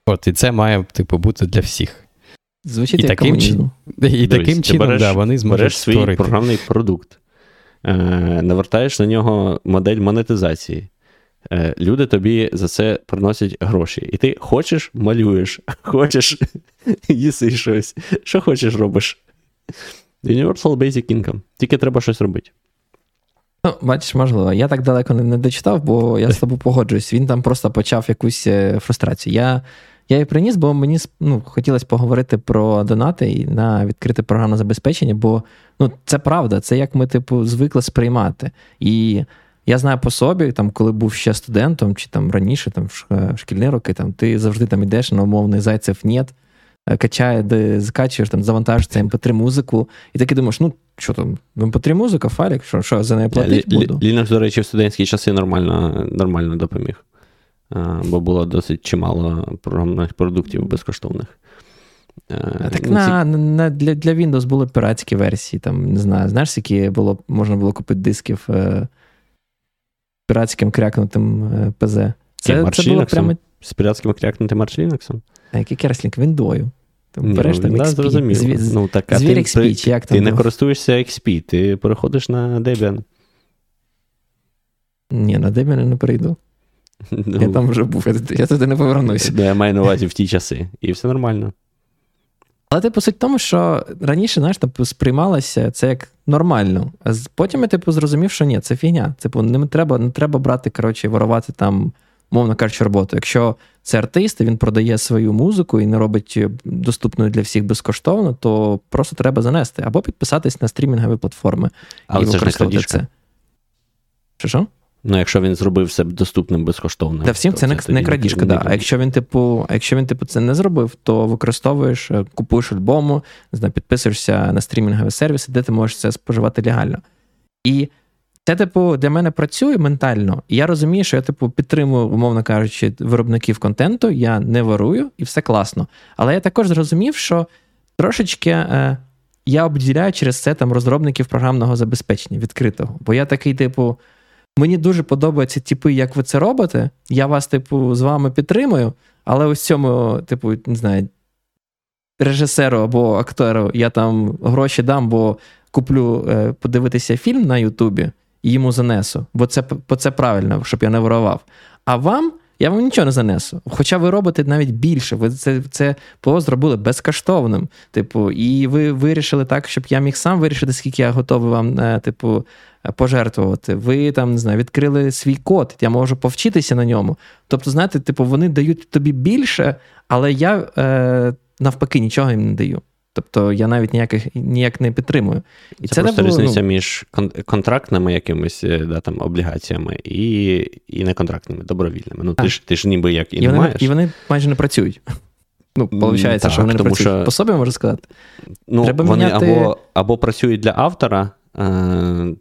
От, І це має типу, бути для всіх. Звучить і як таким, чин... [LAUGHS] і таким чином береш, да, вони зможуть береш свій створити. програмний продукт, е, навертаєш на нього модель монетизації. Е, Люди тобі за це приносять гроші. І ти хочеш малюєш, [LAUGHS] хочеш їси щось. Що хочеш робиш? Universal Basic Income. Тільки треба щось робити. Ну, бачиш, можливо. Я так далеко не, не дочитав, бо я з тобою погоджуюсь. Він там просто почав якусь е, фрустрацію. Я я її приніс, бо мені ну, хотілося поговорити про донати і на відкрите програмне забезпечення, бо ну, це правда, це як ми, типу, звикли сприймати. І я знаю по собі, там, коли був ще студентом, чи там раніше, там, в шкільні роки, там, ти завжди там йдеш на умовний зайцев нет. Е, качає, де закачуєш, там завантажуєш mp3 музику, і таки думаєш, ну що там, mp3 музика, файлик, що що за неї платить буду? Linux, до речі, в студентські часи нормально нормально допоміг, бо було досить чимало програмних продуктів безкоштовних. Е, так на, на, для для Windows були піратські версії, там, не знаю, знаєш, які було, можна було купити дисків е, піратським крякнутим е, ПЗ. Це, це було прямо... З піратським крякнутим Arch Linux? А який керслінг? Віндою. Там береш там XP. Да, зрозуміло. Зві... Ну, так, а Звір ти, XP, чи як там? Ти не користуєшся XP, ти переходиш на Debian. Ні, на Debian не перейду. Ну, я там вже був, я туди не повернуся. Я маю на увазі в ті часи, і все нормально. Але типу суть в тому, що раніше знаєш, типу, сприймалося це як нормально. А потім я типу, зрозумів, що ні, це фігня. Типу, не треба не треба брати, коротше, ворувати там мовно кажучи, роботу. Якщо це артист, і він продає свою музику і не робить е, доступною для всіх безкоштовно, то просто треба занести або підписатись на стрімінгові платформи Але і це використовувати це. Що що? Ну, якщо він зробив все доступним безкоштовно. Та всім це, це не, не крадіжка, да. А якщо він, типу, а якщо він, типу, це не зробив, то використовуєш, е, купуєш альбому, підписуєшся на стрімінгові сервіси, де ти можеш це споживати легально. І це, типу, для мене працює ментально, і я розумію, що я, типу, підтримую, умовно кажучи, виробників контенту, я не ворую, і все класно. Але я також зрозумів, що трошечки е, я обділяю через це там розробників програмного забезпечення відкритого. Бо я такий, типу, Мені дуже подобаються типи, як ви це робите. Я вас, типу, з вами підтримую, але ось цьому, типу, не знаю, режисеру або актору я там гроші дам, бо куплю е, подивитися фільм на Ютубі і йому занесу, бо це бо це правильно, щоб я не ворував. А вам. Я вам нічого не занесу. Хоча ви робите навіть більше. Ви це це ПО зробили безкоштовним. Типу, і ви вирішили так, щоб я міг сам вирішити, скільки я готовий вам, е, типу, пожертвувати. Ви там не знаю, відкрили свій код, я можу повчитися на ньому. Тобто, знаєте, типу, вони дають тобі більше, але я е, навпаки нічого їм не даю. Тобто я навіть ніяких ніяк не підтримую. І Це, це просто було, різниця ну... між контрактними якимись е, да, там, облігаціями і і неконтрактними, добровільними. Ну, ти ж ти ж ніби як і, і не вони, маєш. І вони майже не працюють. Ну, виходить, що вони не працюють. Що... По собі можна сказати. Ну, Треба Вони міняти... або або працюють для автора, е,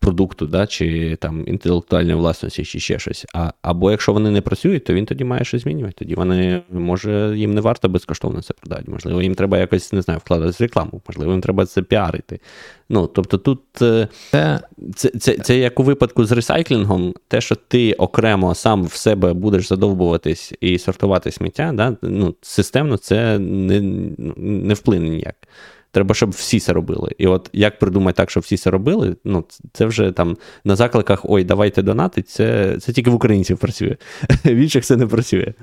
продукту, да, чи там інтелектуальної власності, чи ще щось. А, Або якщо вони не працюють, то він тоді має щось змінювати. Тоді вони, може, їм не варто безкоштовно це продати. Можливо, їм треба якось не знаю, вкладати рекламу, можливо, їм треба це піарити. Ну, Тобто тут е, це, це, це, це як у випадку з ресайклінгом, те, що ти окремо сам в себе будеш задовбуватись і сортувати сміття, да, ну, системно це не, не вплине ніяк. Треба, щоб всі це робили. І от як придумати так, щоб всі це робили, ну це вже там на закликах ой, давайте донати, це це тільки в українців працює. [LAUGHS] В інших це не працює.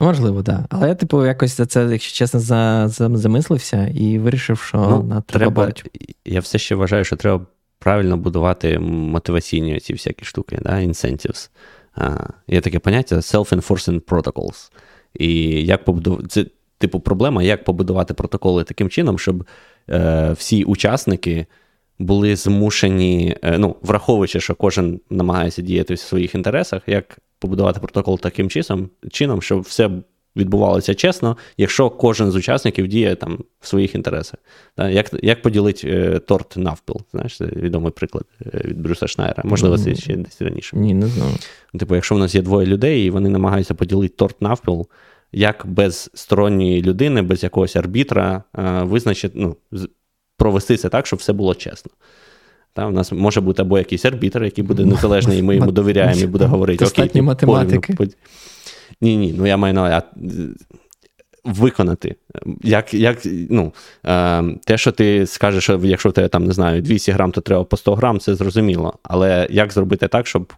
Можливо, так. Да. Але я, типу, якось за це, якщо чесно, за, за, замислився і вирішив, що ну, на треба. Я все ще вважаю, що треба правильно будувати мотиваційні ці всякі штуки, да, incentives. А, Є таке поняття self-enforcing protocols. І як побудувати типу, проблема, як побудувати протоколи таким чином, щоб е, всі учасники були змушені, е, ну, враховуючи, що кожен намагається діяти в своїх інтересах, як побудувати протокол таким чином, чином, щоб все відбувалося чесно, якщо кожен з учасників діє там в своїх інтересах. Так? Як як поділити е, торт навпіл? Знаєш, це відомий приклад е, від Брюса Шнайера. Можливо, це ще десь раніше. Ні, не знаю. Типу, якщо в нас є двоє людей, і вони намагаються поділити торт навпіл, як без сторонньої людини, без якогось арбітра е, визначити, ну, провести це так, щоб все було чесно. Та, У нас може бути або якийсь арбітр, який буде незалежний, і ми йому довіряємо і буде говорити. Достатньо математики. Ні, ні, ну я маю на виконати. Як, як, ну, е, Те, що ти скажеш, що якщо в тебе там, не знаю, 200 грам, то треба по 100 грам, це зрозуміло. Але як зробити так, щоб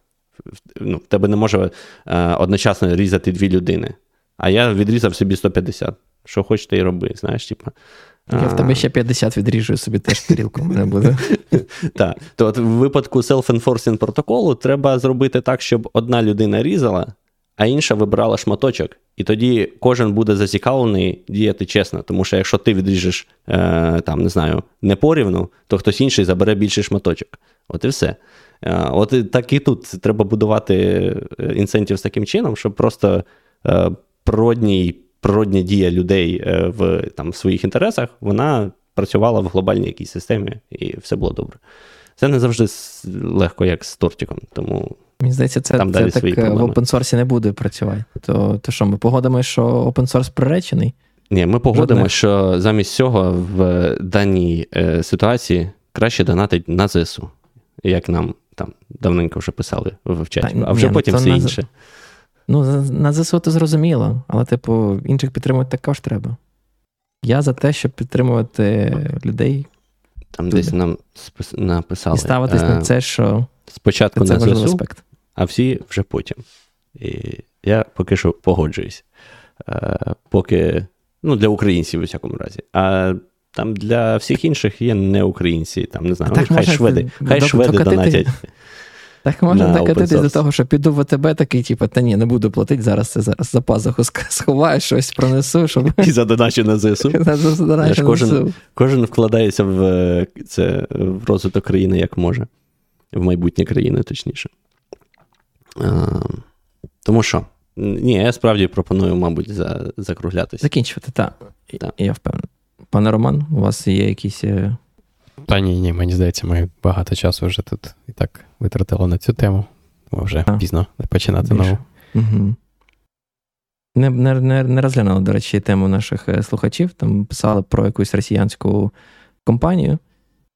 ну, в тебе не може е, одночасно різати дві людини? А я відрізав собі 150. Що хочете і роби, знаєш, типа. Я в тебе ще 50 відріжу собі теж тарілку мене буде. [LAUGHS] Так. То от в випадку self-enforcing протоколу треба зробити так, щоб одна людина різала, а інша вибирала шматочок. І тоді кожен буде зацікавлений діяти чесно. Тому що якщо ти відріжеш, е, там, не знаю, не порівну, то хтось інший забере більший шматочок. От і все. Е, от так і тут треба будувати е, інцентів з таким чином, щоб просто природній, природня дія людей е, в там, своїх інтересах, вона працювала в глобальній якійсь системі, і все було добре. Це не завжди легко, як з тортиком. тому... Мені здається, це там це далі так свої в опенсорсі не буде працювати. То то що, ми погодимо, що опенсорс приречений? Ні, ми погодимо, що замість цього в даній е, ситуації краще донатить на ЗСУ, як нам там давненько вже писали в чаті, а вже ні, ну, потім все інше. Ну, на ЗСУ то зрозуміло, але, типу, інших підтримувати також треба. Я за те, щоб підтримувати людей. Там туди. десь нам написали. І ставитись а, на е, це, що спочатку це на ЗСУ, аспект. а всі вже потім. І я поки що погоджуюсь. А, е, поки, ну, для українців, у всякому разі. А там для всіх інших є не українці, там не знаю, хай шведи, хай шведи донатять. Так можна докатитись до того, що піду в АТБ такий, типу, та ні, не буду платити, зараз це зараз за пазуху сховаю, щось пронесу. щоб... [LAUGHS] І задоначу на ЗСУ. [LAUGHS] Кожен, кожен вкладається в це в розвиток країни як може, в майбутнє країни, точніше. А, Тому що, ні, я справді пропоную, мабуть, за, закруглятися. Закінчувати, так. так. Я впевнений. Пане Роман, у вас є якісь. Та ні, ні, мені здається, ми багато часу вже тут і так витратили на цю тему. Тому вже а, пізно починати нову. Угу. Не не, не, не розглянули, до речі, тему наших е, слухачів. Там писали про якусь росіянську компанію,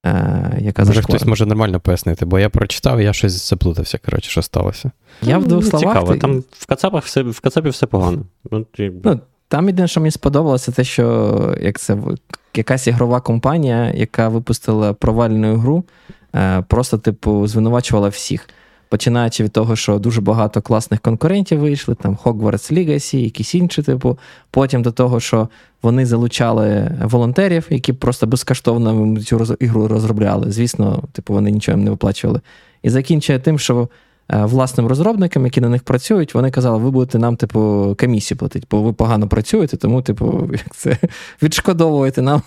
е, яка Може хтось може нормально пояснити, бо я прочитав, я щось заплутався, коротше, що сталося. Я в двох словах... Цікаво, там в Кацапах все в Кацапі все погано. Ну, ну, Там єдине, що мені сподобалося, те, що як це якась ігрова компанія, яка випустила провальну гру, е, просто, типу, звинувачувала всіх. Починаючи від того, що дуже багато класних конкурентів вийшли, там Hogwarts Legacy, якісь інші, типу, потім до того, що вони залучали волонтерів, які просто безкоштовно цю ігру розробляли. Звісно, типу, вони нічого їм не виплачували. І закінчує тим, що власним розробникам, які на них працюють, вони казали, ви будете нам, типу, комісію платити, бо ви погано працюєте, тому, типу, [LAUGHS] як це відшкодовуєте нам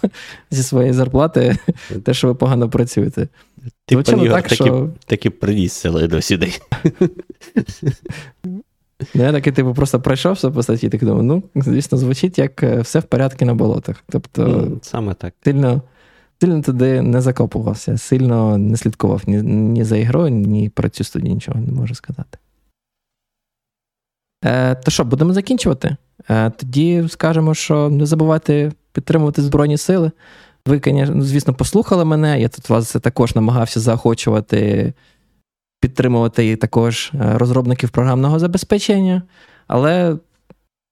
зі своєї зарплати те, що ви погано працюєте. Ти Звичайно, так, таки, що... таки приніс сили до сюди. Ну, я такий, типу, просто пройшовся по статті, так думаю, ну, звісно, звучить як е, все в порядку на болотах. Тобто, Саме так. Сильно сильно туди не закопувався, сильно не слідкував ні, ні за ігрою, ні про цю студію нічого не можу сказати. Е, То що, будемо закінчувати? Е, Тоді скажемо, що не забувайте підтримувати Збройні Сили. Ви, звісно, послухали мене. Я тут вас також намагався заохочувати, підтримувати також е, розробників програмного забезпечення. Але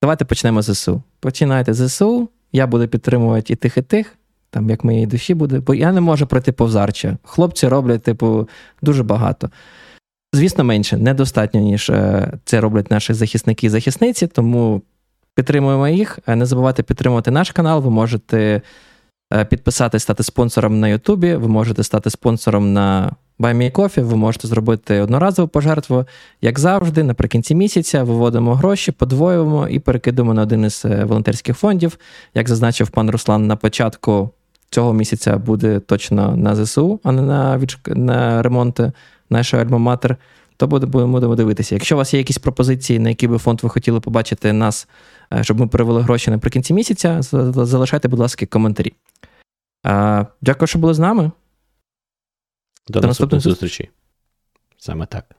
давайте почнемо з ЗСУ. Починайте з ЗСУ. Я буду підтримувати і тих, і тих там як моєї душі буде, бо я не можу пройти повзарче. Хлопці роблять, типу, дуже багато. Звісно, менше, недостатньо, ніж е, це роблять наші захисники і захисниці, тому підтримуємо їх. Е, не забувайте підтримувати наш канал. Ви можете е, підписатись, стати спонсором на Ютубі, ви можете стати спонсором на Coffee, ви можете зробити одноразову пожертву. Як завжди, наприкінці місяця виводимо гроші, подвоюємо і перекидуємо на один із волонтерських фондів. Як зазначив пан Руслан на початку цього місяця буде точно на ЗСУ, а не на на ремонт нашої альма-матер, то будемо дивитися. Якщо у вас є якісь пропозиції, на які би фонд ви хотіли побачити нас, е, щоб ми перевели гроші наприкінці місяця, залишайте, будь ласка, коментарі. Дякую, що були з нами. До, До наступної зустрічі. Саме так.